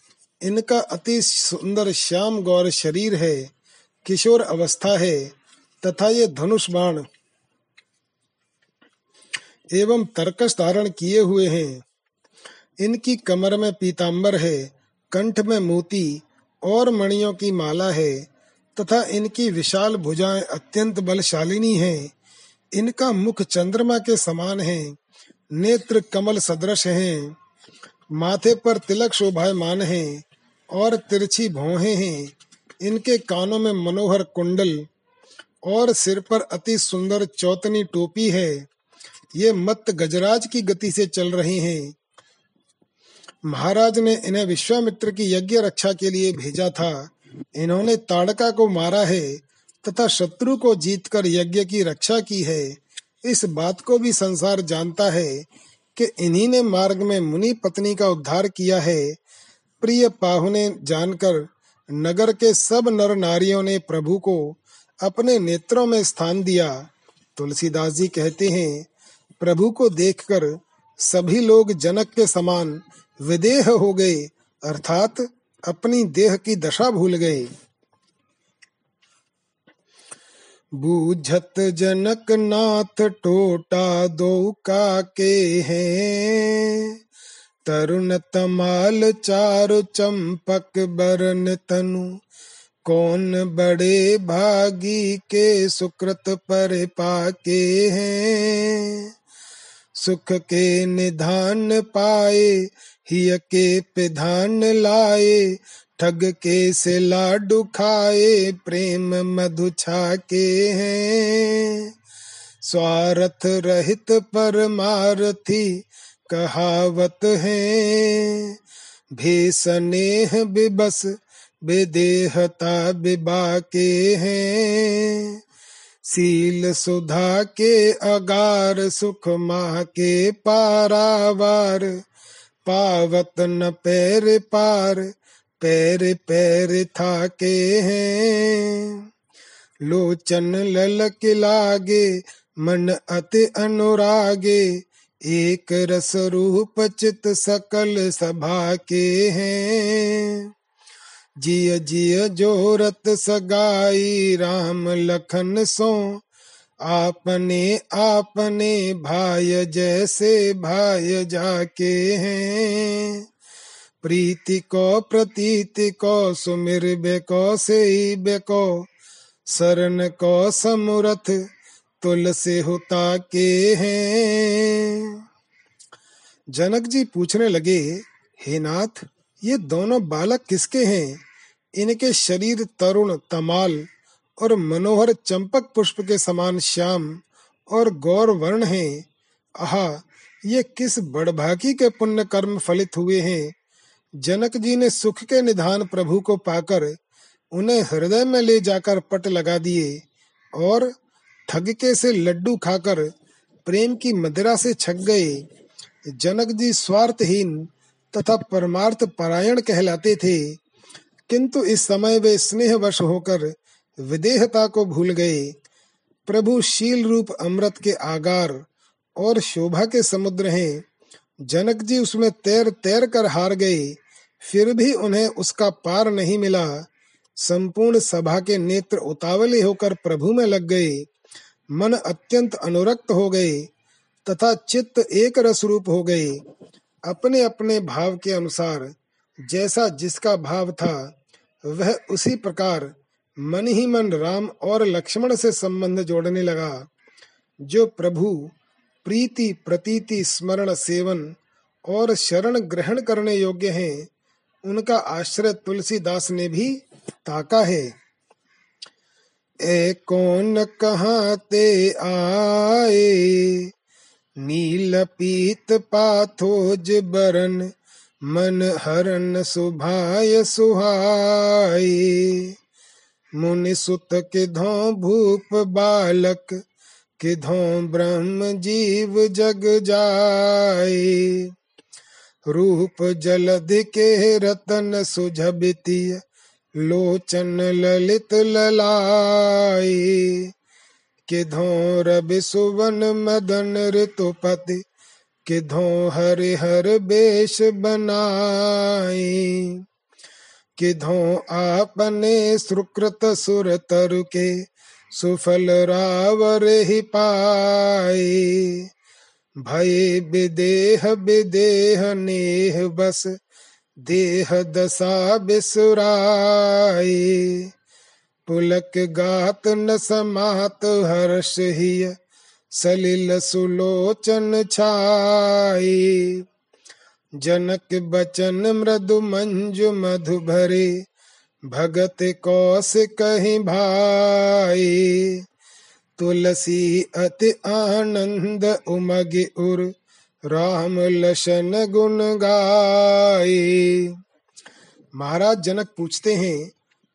इनका अति सुंदर श्याम गौर शरीर है, किशोर अवस्था है तथा ये धनुष बाण एवं तर्कस धारण किए हुए हैं। इनकी कमर में पीताम्बर है, कंठ में मोती और मणियों की माला है तथा इनकी विशाल भुजाएँ अत्यंत बलशालिनी हैं। इनका मुख चंद्रमा के समान है, नेत्र कमल सदृश हैं, माथे पर तिलक शोभायमान है और तिरछी भौहें हैं। इनके कानों में मनोहर कुंडल और सिर पर अति सुंदर चौतनी टोपी है। ये मत गजराज की गति से चल रहे हैं। महाराज ने इन्हें विश्वामित्र की यज्ञ रक्षा के लिए भेजा था। इन्होंने ताड़का को मारा है तथा शत्रु को जीतकर यज्ञ की रक्षा की है। इस बात को भी संसार जानता है कि इन्हीं ने मार्ग में मुनि पत्नी का उद्धार किया है। प्रिय पाहुने, जानकर नगर के सब नर नारियों ने प्रभु को अपने नेत्रों में स्थान दिया। तुलसीदास जी कहते हैं, प्रभु को देखकर सभी लोग जनक के समान विदेह हो गए, अर्थात अपनी देह की दशा भूल गए। बूझत जनक नाथ टोटा दो का के हैं। तरुण तमाल चारु चंपक बरन तनु कौन बड़े भागी के सुकृत पर पाके हैं? सुख के निधान पाए, हिय के पिधान लाए, ठग के से लाडू खाए, प्रेम मधु छाके हैं। स्वार्थ रहित परमारथी कहावत है भेसनेह बिबस बेदेहता बिबा के हैं। सील सुधा के अगार सुख माह के पारावार। पावत न पैर पार, पैर पैर था के हैं। लोचन ललक लागे, मन अति अनुरागे, एक रस रूप चित सकल सभा के हैं। जिय जिय जोरत सगाई राम लखन सो। आपने आपने भाई जैसे भाई जाके हैं। प्रीति को प्रतीति को, सुमिर बेको से बेको शरण को समुरथ तुलसी होता के हैं। जनक जी पूछने लगे, हे नाथ, ये दोनों बालक किसके हैं? इनके शरीर तरुण, तमाल और मनोहर चंपक पुष्प के समान श्याम और गौर वर्ण है। आहा, ये किस बड़भागी के पुण्य कर्म फलित हुए हैं। जनक जी ने सुख के निधान प्रभु को पाकर उन्हें हृदय में ले जाकर पट लगा दिए और ठगके से लड्डू खाकर प्रेम की मदिरा से छक गए। जनक जी स्वार्थहीन तथा परमार्थ परायण कहलाते थे। किंतु इस समय वे स्नेहवश होकर विदेहता को भूल गए। प्रभु शील रूप अमृत के आगार और शोभा के समुद्र हैं। जनक जी उसमें तैर तैर कर हार गए। फिर भी उन्हें उसका पार नहीं मिला। संपूर्ण सभा के नेत्र उतावले होकर प्रभु में लग गए। मन अत्यंत अनुरक्त हो गए तथा चित्त एक रस रूप हो गए। अपने अपने भाव के अनुसार जैसा जिसका भाव था, वह उसी प्रकार मन ही मन राम और लक्ष्मण से संबंध जोड़ने लगा, जो प्रभु प्रीति, प्रतीति, स्मरण, सेवन और शरण ग्रहण करने योग्य हैं, उनका आश्रय तुलसीदास ने भी ताका है। ए कौन कहाँ ते आए? नील पीत पाथोज बरन मन हरन सुभाय सुहाय मुनि सुत के धो भूप बालक, किधो ब्रह्म जीव जग जाय रूप जलध के रतन सुझबिति लोचन ललित ललाए किधो रवि सुवन मदन ऋतुपति किधो हरि हर बेश बनाए किधो आपने सुकृत सुर तरु के सुफल रावर ही पाए भय विदेह विदेह नेह बस देह दशा बिसुराए पुलक गात न समात हर्ष ही सलिल सुलोचन छाई। जनक बचन मृदु मंजु मधु भरे भगत कौश कहीं भाई। तुलसी अति आनंद उमग उर, राम लशन गुण गाए महाराज जनक पूछते हैं,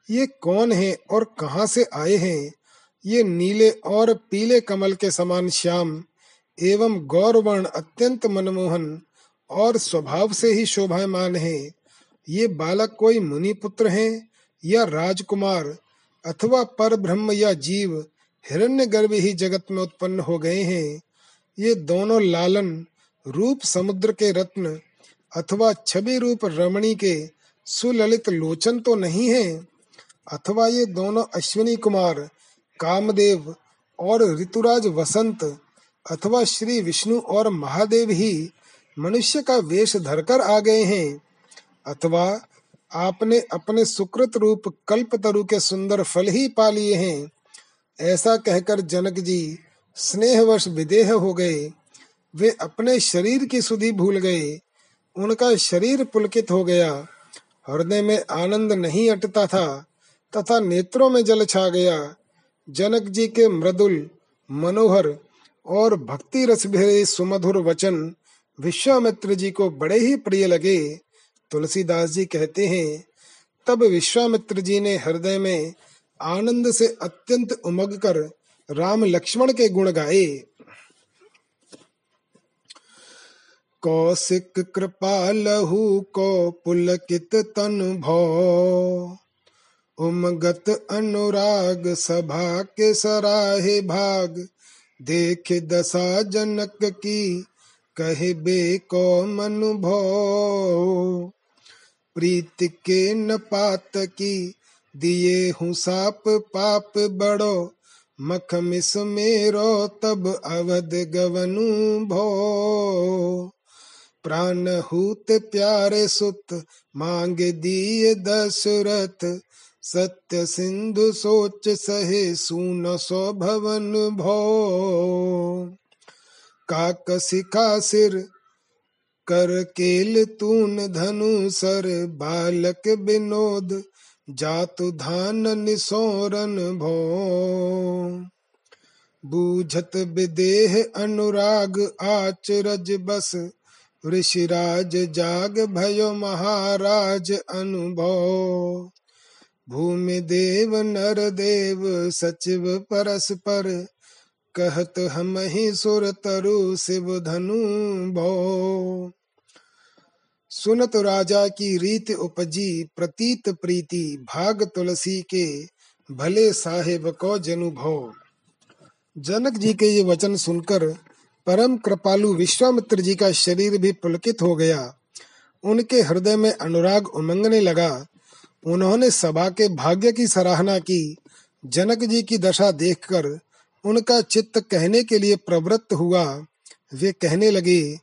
ये कौन है और कहाँ से आए हैं? ये नीले और पीले कमल के समान श्याम एवं गौरवर्ण अत्यंत मनमोहन और स्वभाव से ही शोभामान है। ये बालक कोई मुनि पुत्र हैं या राजकुमार अथवा पर ब्रह्म या जीव हिरण्य गर्भ ही जगत में उत्पन्न हो गए हैं। ये दोनों लालन रूप समुद्र के रत्न अथवा छवि रूप रमणी के सुललित लोचन तो नहीं है, अथवा ये दोनों अश्विनी कुमार कामदेव और ऋतुराज वसंत अथवा श्री विष्णु और महादेव ही मनुष्य का वेश धरकर आ गए हैं। अथवा आपने अपने सुकृत रूप कल्प तरु के सुंदर फल ही पा लिए हैं। ऐसा कहकर जनक जी स्नेहवश विदेह हो गए। वे अपने शरीर की सुधि भूल गए। उनका शरीर पुलकित हो गया। हृदय में आनंद नहीं अटता था। तथा नेत्रों में जल छा गया। जनक जी के मृदुल, मनोहर और भक्ति रस भरे सुमधुर वचन विश्वामित्र जी को बड़े ही प्रिय लगे। तुलसीदास जी कहते हैं, तब विश्वामित्र जी ने हृदय में आनंद से अत्यंत उमग कर राम लक्ष्मण के गुण गाए। कौशिक कृपा लहू को पुलकित तन भो उमगत अनुराग सभा के सराहे भाग। देख दशा जनक की, कहे बे को मनु भो प्रीत के न पात की, दिए हूँ साप पाप बड़ो। मख मिस मेरो, तब अवध गवनु भो। प्राण हूत प्यारे सुत, मांग दिए दशरथ। सत्य सिंधु सोच सहे सुन सो भवन भो। काक सिखा सिर कर केल तून धनु सर, बालक विनोद जातु धान निसोरन भो। बूझत विदेह अनुराग आचरज बस, ऋषिराज जाग भयो महाराज अनुभव। भूमि देव नर देव सचिव परस्पर, कहत हम ही सुर तरु शिव धनु भो। सुनत राजा की रीत उपजी प्रतीत प्रीति भाग तुलसी के भले साहेब को जनु भो। जनक जी के ये वचन सुनकर परम कृपालु विश्वामित्र जी का शरीर भी पुलकित हो गया। उनके हृदय में अनुराग उमंगने लगा। उन्होंने सभा के भाग्य की सराहना की। जनक जी की दशा देखकर उनका चित्त कहने के लिए प्रवृत्त हुआ। वे कहने लगे,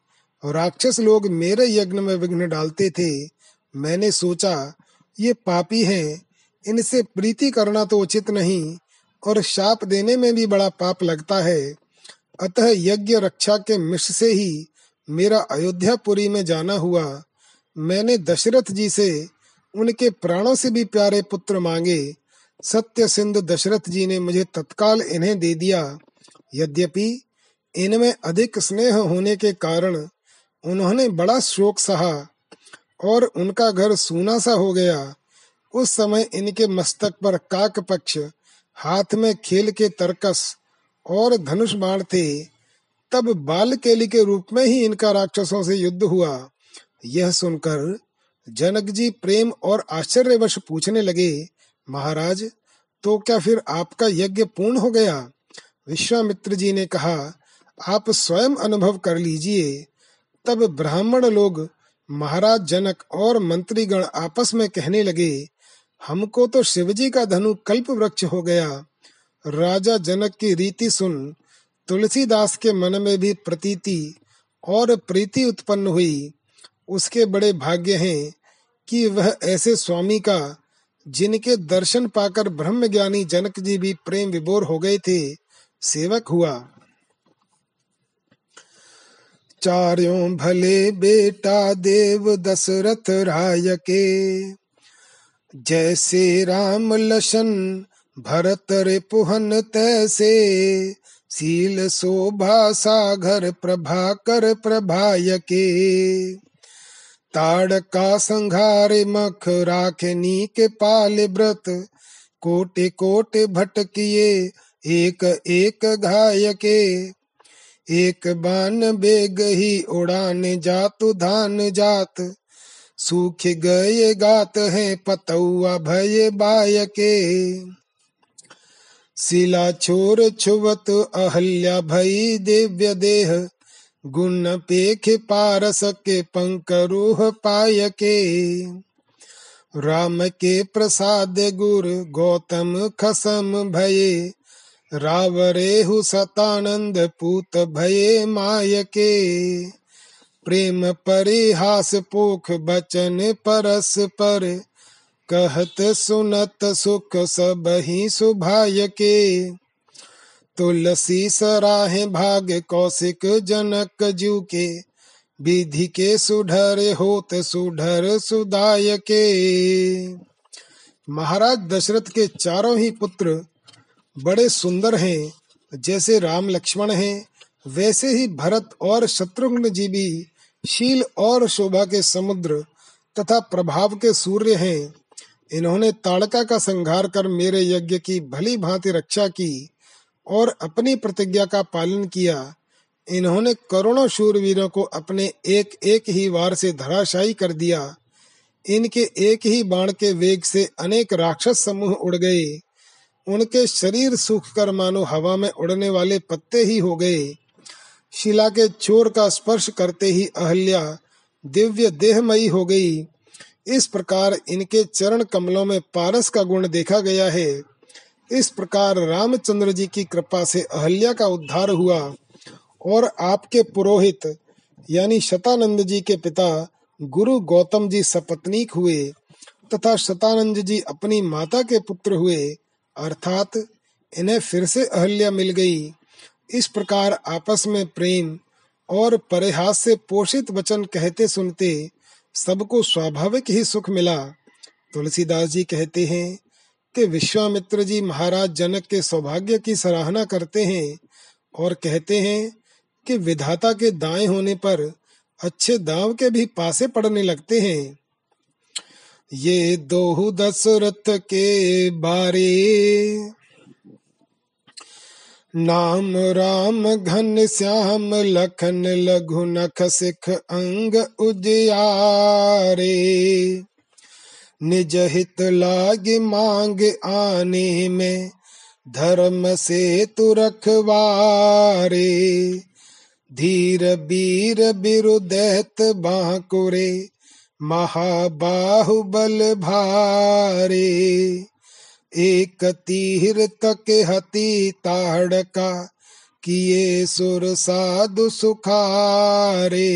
राक्षस लोग मेरे यज्ञ में विघ्न डालते थे। मैंने सोचा, ये पापी हैं, इनसे प्रीति करना तो उचित नहीं, और शाप देने में भी बड़ा पाप लगता है। अतः यज्ञ रक्षा के मिश से ही मेरा अयोध्यापुरी में जाना हुआ। मैंने दशरथ जी से उनके प्राणों से भी प्यारे पुत्र मांगे। सत्य सिंधु दशरथ जी ने मुझे तत्काल इन्हें दे दिया। यद्यपि इनमें अधिक स्नेह होने के कारण उन्होंने बड़ा शोक सहा और उनका घर सूना सा हो गया। उस समय इनके मस्तक पर काक पक्ष, हाथ में खेल के तरकस और धनुष बाण थे। तब बाल केली के रूप में ही इनका राक्षसों से युद्ध हुआ। यह सुनकर जनक जी प्रेम और आश्चर्यवश पूछने लगे, महाराज तो क्या फिर आपका यज्ञ पूर्ण हो गया? विश्वामित्र जी ने कहा, आप स्वयं अनुभव कर लीजिए। तब ब्राह्मण लोग महाराज जनक और मंत्रीगण आपस में कहने लगे, हमको तो शिवजी का धनु कल्प वृक्ष हो गया। राजा जनक की रीति सुन, तुलसीदास के मन में भी प्रतीति और प्रीति उत्पन्न हुई। उसके बड़े भाग्य हैं कि वह ऐसे स्वामी का, जिनके दर्शन पाकर ब्रह्म ज्ञानी जनक जी भी प्रेम विभोर हो गए थे, सेवक हुआ। चारों भले बेटा देव दशरथ राय के जैसे राम लशन भरत रे पुहन तैसे सील शोभा सागर प्रभाकर प्रभाय के ताड़का संघारे मख राखनी के पाल व्रत। कोटे कोटे भटकिए एक एक घाय के एक बान बेग ही उड़ान जातु, धान जात। सूख गए गात है पतौआ भय बाय के शिला छोर छुवत अहल्या भई दिव्य देह। गुण पेख पारस के पंकरूह पाय के। राम के प्रसाद गुर गौतम खसम भये। रावरेहु सतानंद पूत भये माय के। प्रेम परिहास पोख बचन परस पर। कहत सुनत सुख सब ही सुभाय के। तुलसी सराहे भाग कौशिक जनक जू के विधि के सुढर होत सुढर सुदाय के। महाराज दशरथ के चारों ही पुत्र बड़े सुंदर हैं, जैसे राम लक्ष्मण हैं, वैसे ही भरत और शत्रुघ्न जी भी शील और शोभा के समुद्र तथा प्रभाव के सूर्य हैं। इन्होंने ताड़का का संहार कर मेरे यज्ञ की भली भांति रक्षा की। और अपनी प्रतिज्ञा का पालन किया। इन्होंने करोड़ों शूरवीरों को अपने एक एक ही वार से धराशायी कर दिया। इनके एक ही बाण के वेग से अनेक राक्षस समूह उड़ गए। उनके शरीर सूख कर मानो हवा में उड़ने वाले पत्ते ही हो गए। शिला के चोर का स्पर्श करते ही अहल्या दिव्य देहमयी हो गई। इस प्रकार इनके चरण कमलों में पारस का गुण देखा गया है। इस प्रकार रामचंद्र जी की कृपा से अहल्या का उद्धार हुआ और आपके पुरोहित, यानी शतानंद जी के पिता, गुरु गौतम जी सपत्नीक हुए तथा शतानंद जी अपनी माता के पुत्र हुए, अर्थात इन्हें फिर से अहल्या मिल गई। इस प्रकार आपस में प्रेम और परिहास से पोषित वचन कहते सुनते सबको स्वाभाविक ही सुख मिला। तुलसीदास जी कहते हैं कि विश्वामित्र जी महाराज जनक के सौभाग्य की सराहना करते हैं और कहते हैं कि विधाता के दाएँ होने पर अच्छे दाव के भी पासे पड़ने लगते हैं। ये दो दशरथ के बारे। नाम राम घन श्याम लखन लघु नख सिख अंग उजियारे। निज हित लाग मांग आने में, धर्म से तु रखवारे। धीर बीर बिरुदैत बांकुरे, महाबाहुबल भारे। एक तीर तक हती ताड़का, किए सुर साधु सुखारे।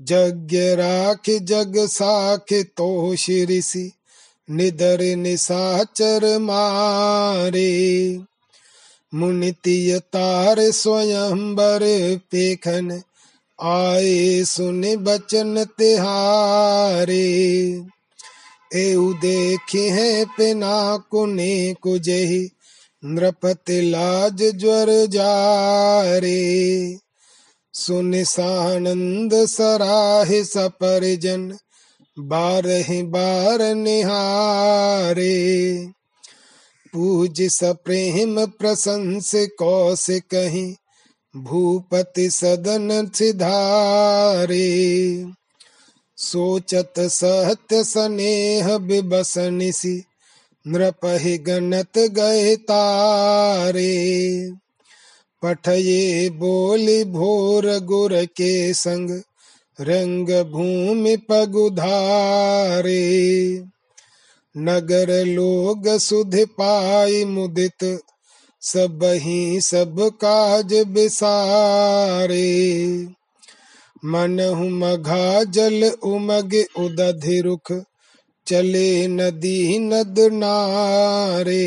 जग राख जग साख तो ऋषि निदर निसाचर मारे। मुनितिय तार स्वयंबर पेखन, आए सुन बचन तिहारे। एउ देखे हैं पिना कुने कुजही, नृपति लाज ज्वर जारे। सुन सानंद सराह सपरिजन, बारह बार निहारे। पूज सप्रेम प्रशंस कौश कहीं भूपति सदन सिधारे। सोचत सत्य स्नेह बिबसनिसी, नृपहि गणत गए तारे। पठये बोली भोर गुर के संग, रंग भूमि पगुधारे। नगर लोग सुध पाई मुदित सब ही सब काज बिसारे। मन मघा जल उमग उदधि रुख चले नदी नद नारे।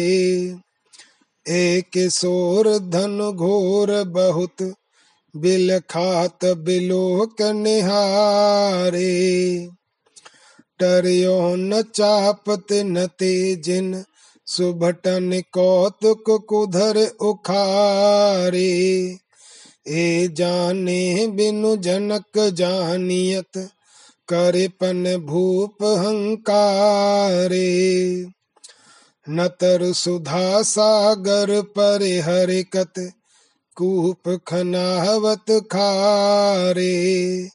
एक सोर धन घोर बहुत, बिल खात बिलोक निहारे। टरियो न चापत न तेजिन, सुभटन कौतुक कुधर उखारे। ए जाने बिनु जनक जानियत करेपन भूप हंकारे। नतर सुधा सागर पर हरिकत कूप खनावत खारे।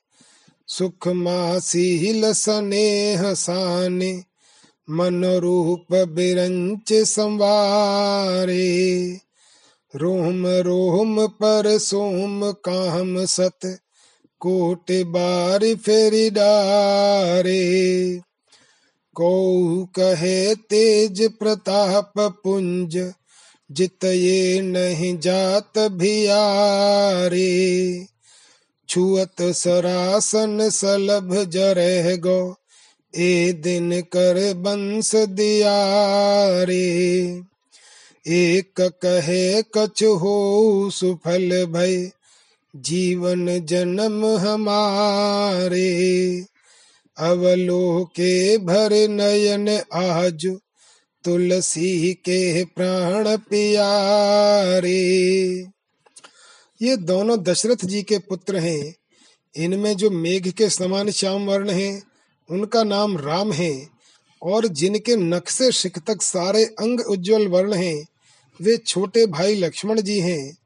सुख मासील स्नेह साने मन रूप बिरंच संवारे। रोम रोम पर सोम काम सत, कोट बार फेरी डारे। को कहे, तेज प्रताप पुंज जित ये नहीं जात भियारे। छुअत सरासन सलभ जरह गो, ए दिन कर बंस दिया रे एक कहे, कछ हो सुफल भय जीवन जन्म हमारे। अवलोके भर नयन आज, तुलसी के प्राण प्यारे। ये दोनों दशरथ जी के पुत्र हैं। इनमें जो मेघ के समान श्याम वर्ण है, उनका नाम राम है और जिनके नख से शिख तक सारे अंग उज्जवल वर्ण हैं, वे छोटे भाई लक्ष्मण जी हैं।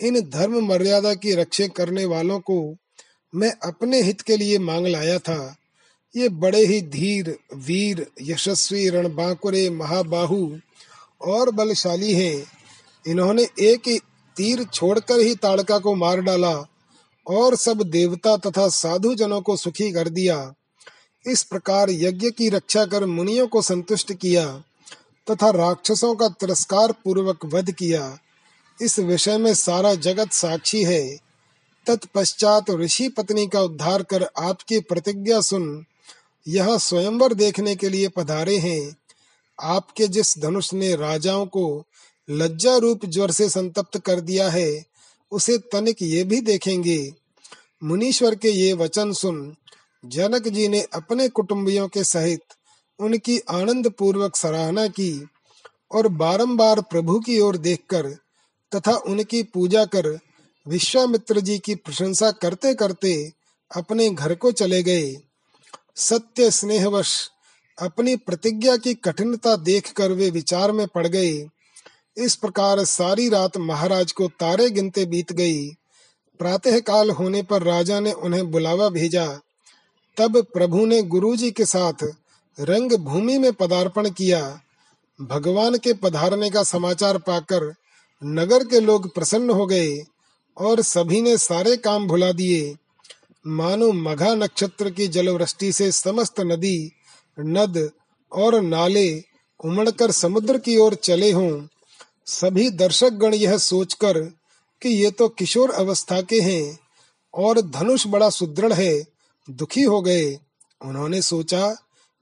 इन धर्म मर्यादा की रक्षा करने वालों को मैं अपने हित के लिए मांग लाया था। ये बड़े ही धीर, वीर, यशस्वी रणबांकुरे महाबाहु और बलशाली हैं। इन्होंने एक ही तीर छोड़कर ही ताड़का को मार डाला और सब देवता तथा साधु जनों को सुखी कर दिया। इस प्रकार यज्ञ की रक्षा कर मुनियों को संतुष्ट किया तथा राक्षसों का तिरस्कार पूर्वक वध किया। इस विषय में सारा जगत साक्षी है। तत्पश्चात ऋषि पत्नी का उद्धार कर आपकी प्रतिज्ञा सुन यह स्वयंवर देखने के लिए पधारे हैं। आपके जिस धनुष ने राजाओं को लज्जा रूप ज्वर से संतप्त कर दिया है, उसे तनिक ये भी देखेंगे। मुनीश्वर के ये वचन सुन, जनक जी ने अपने कुटुंबियों के सहित उनकी आनंद पूर्वक सराहना की और बारंबार प्रभु की ओर देखकर तथा उनकी पूजा कर विश्वामित्र जी की प्रशंसा करते करते अपने घर को चले गए। सत्य स्नेहवश अपनी प्रतिज्ञा की कठिनता देखकर वे विचार में पड़ गए। इस प्रकार सारी रात महाराज को तारे गिनते बीत गई। प्रातः काल होने पर राजा ने उन्हें बुलावा भेजा। तब प्रभु ने गुरुजी के साथ रंग भूमि में पदार्पण किया। भगवान के पधारने का समाचार पाकर नगर के लोग प्रसन्न हो गए और सभी ने सारे काम भुला दिए। मानो मघा नक्षत्र की जलवृष्टि से समस्त नदी, नद और नाले उमड़कर समुद्र की ओर चले हों। सभी दर्शक गण यह सोचकर कि ये तो किशोर अवस्था के हैं और धनुष बड़ा सुदृढ़ है, दुखी हो गए। उन्होंने सोचा,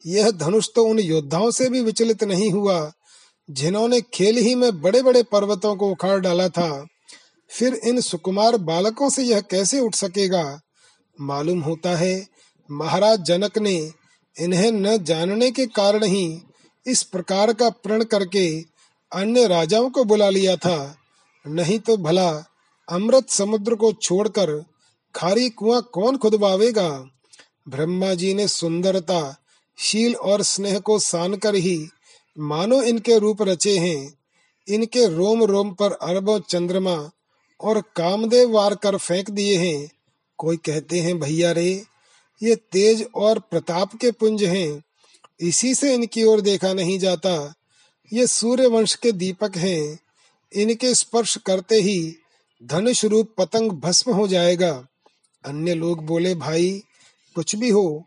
यह धनुष तो उन योद्धाओं से भी विचलित नहीं हुआ, जिन्होंने खेल ही में बड़े बड़े पर्वतों को उखाड़ डाला था। फिर इन सुकुमार बालकों से यह कैसे उठ सकेगा? मालूम होता है, महाराज जनक ने इन्हें न जानने के कारण ही इस प्रकार का प्रण करके अन्य राजाओं को बुला लिया था। नहीं तो भला अमृत समुद्र को छोड़कर खारी कुआँ कौन खुदवावेगा? ब्रह्मा जी ने सुंदरता, शील और स्नेह को सान कर ही मानो इनके रूप रचे हैं। इनके रोम रोम पर अरबों चंद्रमा और कामदेव वार कर फेंक दिए हैं। कोई कहते हैं, भैया रे, ये तेज और प्रताप के पुंज हैं। इसी से इनकी ओर देखा नहीं जाता। ये सूर्य वंश के दीपक हैं। इनके स्पर्श करते ही धनुष रूप पतंग भस्म हो जाएगा। अन्य लोग बोले, भाई, कुछ भी हो,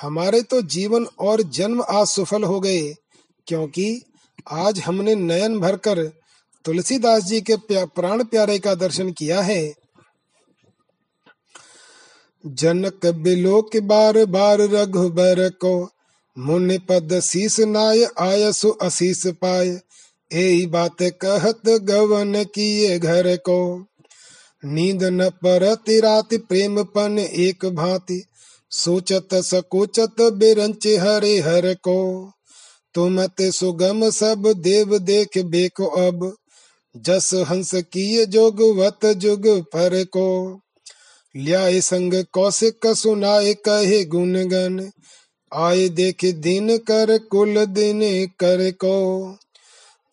हमारे तो जीवन और जन्म आज सफल हो गए, क्योंकि आज हमने नयन भरकर तुलसीदास जी के प्राण प्यारे का दर्शन किया है। जनक बिलोक बार बार रघुबर को। मुनि पद शीस नाय, आयसु अशीस पाय। यही बात कहत गवन किए घर को। नींद न पर रात प्रेम पन एक भांति। सोचत सकोचत बिरंच हरे हर को। तुम ते सुगम सब देव देख बेको अब। जस हंस किए जोग वत जुग पर को। ल्याए संग कौशिक सुनाए कहे गुणगन आए देख दिन कर, कुल दिन कर को।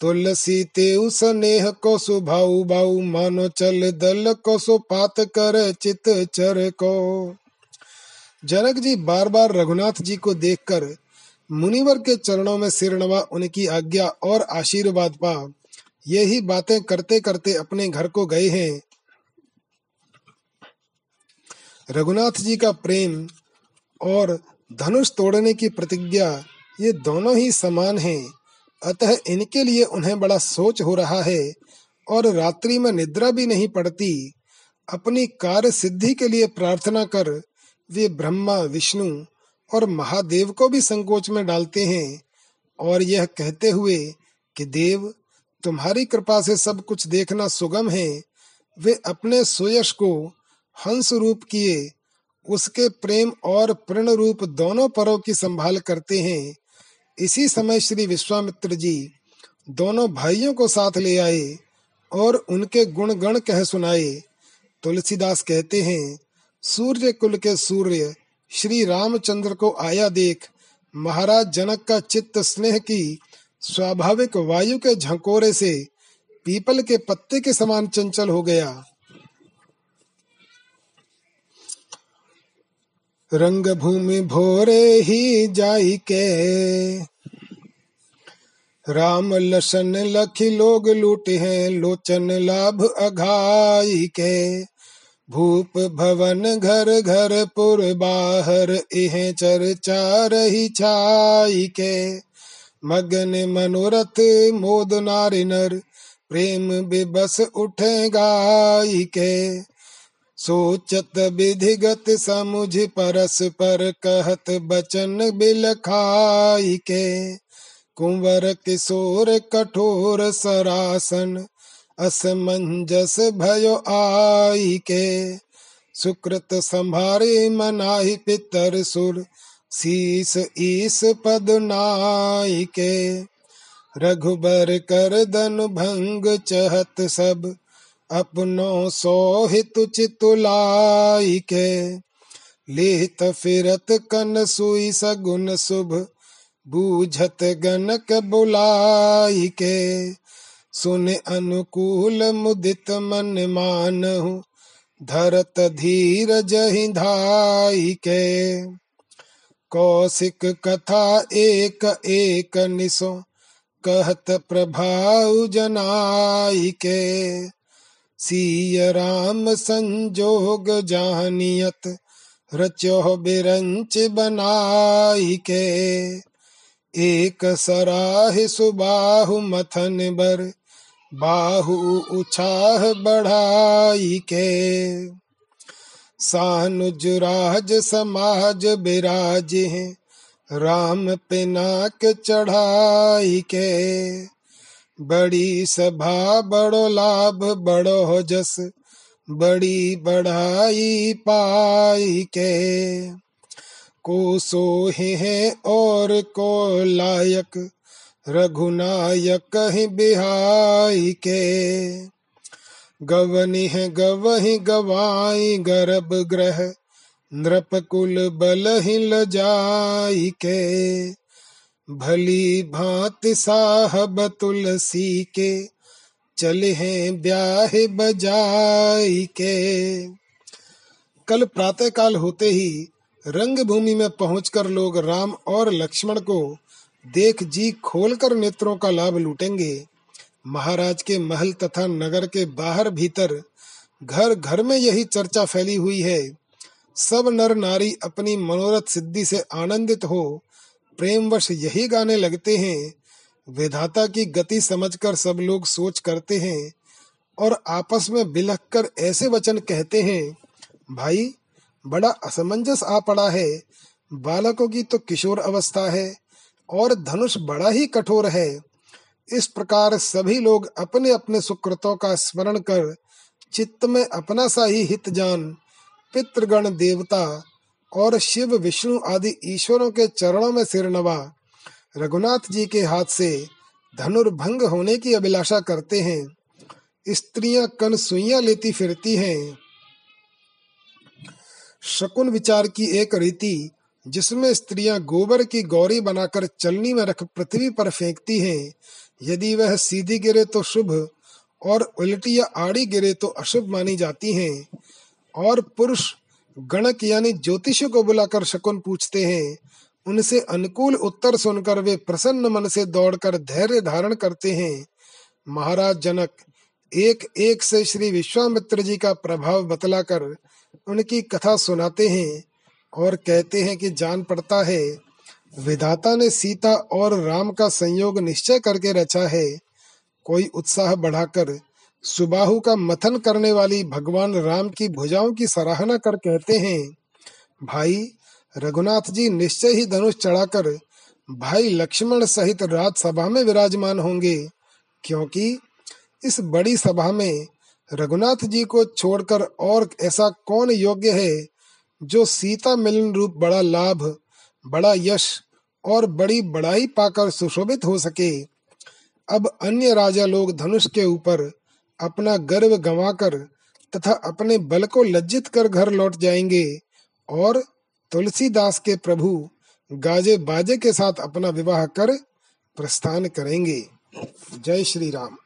तुलसी ते स्नेह को सुभाऊ बाऊ, मानो चल दल को सो पात कर, चित चर को। जनक जी बार बार रघुनाथ जी को देखकर मुनिवर के चरणों में सिरनवा उनकी आज्ञा और आशीर्वाद पा। यही बातें करते करते अपने घर को गए हैं। रघुनाथ जी का प्रेम और धनुष तोड़ने की प्रतिज्ञा, ये दोनों ही समान हैं। अतः इनके लिए उन्हें बड़ा सोच हो रहा है और रात्रि में निद्रा भी नहीं पड़ती। अपनी कार्य सिद्धि के लिए प्रार्थना कर वे ब्रह्मा, विष्णु और महादेव को भी संकोच में डालते हैं और यह कहते हुए कि, देव, तुम्हारी कृपा से सब कुछ देखना सुगम है। वे अपने सुयश को हंस रूप किए, उसके प्रेम और प्रण रूप दोनों परों की संभाल करते हैं। इसी समय श्री विश्वामित्र जी दोनों भाइयों को साथ ले आए और उनके गुण गण कह सुनाए। तुलसीदास कहते हैं, सूर्य कुल के सूर्य, श्री रामचंद्र को आया देख। महाराज जनक का चित्त स्नेह की स्वाभाविक वायु के झंकोरे से पीपल के पत्ते के समान चंचल हो गया। रंग भूमि भोरे ही जाई के राम लसन लखी लोग लूटे हैं, लोचन लाभ अघाई के भूप भवन घर घर पुर बाहर, इह चर्चा रही छाई के मगन मनोरथ मोद नारी नर प्रेम बेबस उठे गाई के सोचत विधिगत समुझ परस पर कहत बचन बिल खाई के। कुंवर किशोर कठोर सरासन, असमंजस भयो आई के। सुकृत संभारे मनाहि पितर सुर, शीस ईस पद नाई के। रघुबर कर दन भंग चहत सब अपनो सोहित चितुलाई के लेत फिरत कन सुई सगुन शुभ, बूझत गनक बुलाई के सुन अनुकूल मुदित मन मानहु, धरत धीर जहि धाई के कौशिक कथा एक एक निसो, कहत प्रभाव जनाई के सीय राम संजोग जानियत, रचो बिरंच बनाई के। एक सराह सुबाहु मथन बर, बाहु उछाह बढ़ाई के। सानुज राज समाज बिराज हैं, राम पिनाक चढ़ाई के। बड़ी सभा, बड़ो लाभ, बड़ो जस बड़ी बढ़ाई पाई के। को सोहे है और को लायक, रघुनायक बिहाई के। गवनी है गवही गवाई गर्भ ग्रह नृप कुल बल ही लजाई के। भली भांत साहब तुलसी के, चले हैं ब्याह बजाई के। कल प्रातः काल होते ही रंग भूमि में पहुंचकर लोग राम और लक्ष्मण को देख जी खोलकर नेत्रों का लाभ लूटेंगे। महाराज के महल तथा नगर के बाहर भीतर घर घर में यही चर्चा फैली हुई है। सब नर नारी अपनी मनोरथ सिद्धि से आनंदित हो प्रेमवश यही गाने लगते हैं। विधाता की गति समझकर सब लोग सोच करते हैं और आपस में बिलख कर ऐसे वचन कहते हैं, भाई, बड़ा असमंजस आ पड़ा है। बालकों की तो किशोर अवस्था है और धनुष बड़ा ही कठोर है। इस प्रकार सभी लोग अपने अपने सुकृतों का स्मरण कर चित्त में अपना सा ही हित जान पितृगण देवता और शिव, विष्णु आदि ईश्वरों के चरणों में सिर नवा। रघुनाथ जी के हाथ से धनुर्भंग होने की अभिलाषा करते हैं। स्त्रियाँ कन सुइया लेती फिरती हैं। शकुन विचार की एक रीति, जिसमें स्त्रियाँ गोबर की गौरी बनाकर चलनी में रख पृथ्वी पर फेंकती हैं। यदि वह सीधी गिरे तो शुभ, और उल्टी या आड़ी गिरे तो अशुभ मानी जाती हैं। और पुरुष गणक यानी ज्योतिष को बुलाकर शकुन पूछते हैं, उनसे अनुकूल उत्तर सुनकर वे प्रसन्न मन से दौड़कर धैर्य धारण करते हैं। महाराज जनक, एक एक से श्री विश्वामित्र जी का प्रभाव बतलाकर उनकी कथा सुनाते हैं और कहते हैं कि जान पड़ता है, विधाता ने सीता और राम का संयोग निश्चय करके रचा है। कोई उत्साह बढ़ाकर सुबाहु का मथन करने वाली भगवान राम की भुजाओं की सराहना कर कहते हैं, भाई, रघुनाथ जी निश्चय ही धनुष चढ़ाकर भाई लक्ष्मण सहित राजसभा में विराजमान होंगे, क्योंकि इस बड़ी सभा में रघुनाथ जी को छोड़कर और ऐसा कौन योग्य है जो सीता मिलन रूप बड़ा लाभ, बड़ा यश और बड़ी बड़ाई पाकर सुशोभित हो सके? अब अन्य राजा लोग धनुष के ऊपर अपना गर्व गंवाकर तथा अपने बल को लज्जित कर घर लौट जाएँगे और तुलसीदास के प्रभु गाजे बाजे के साथ अपना विवाह कर प्रस्थान करेंगे। जय श्री राम।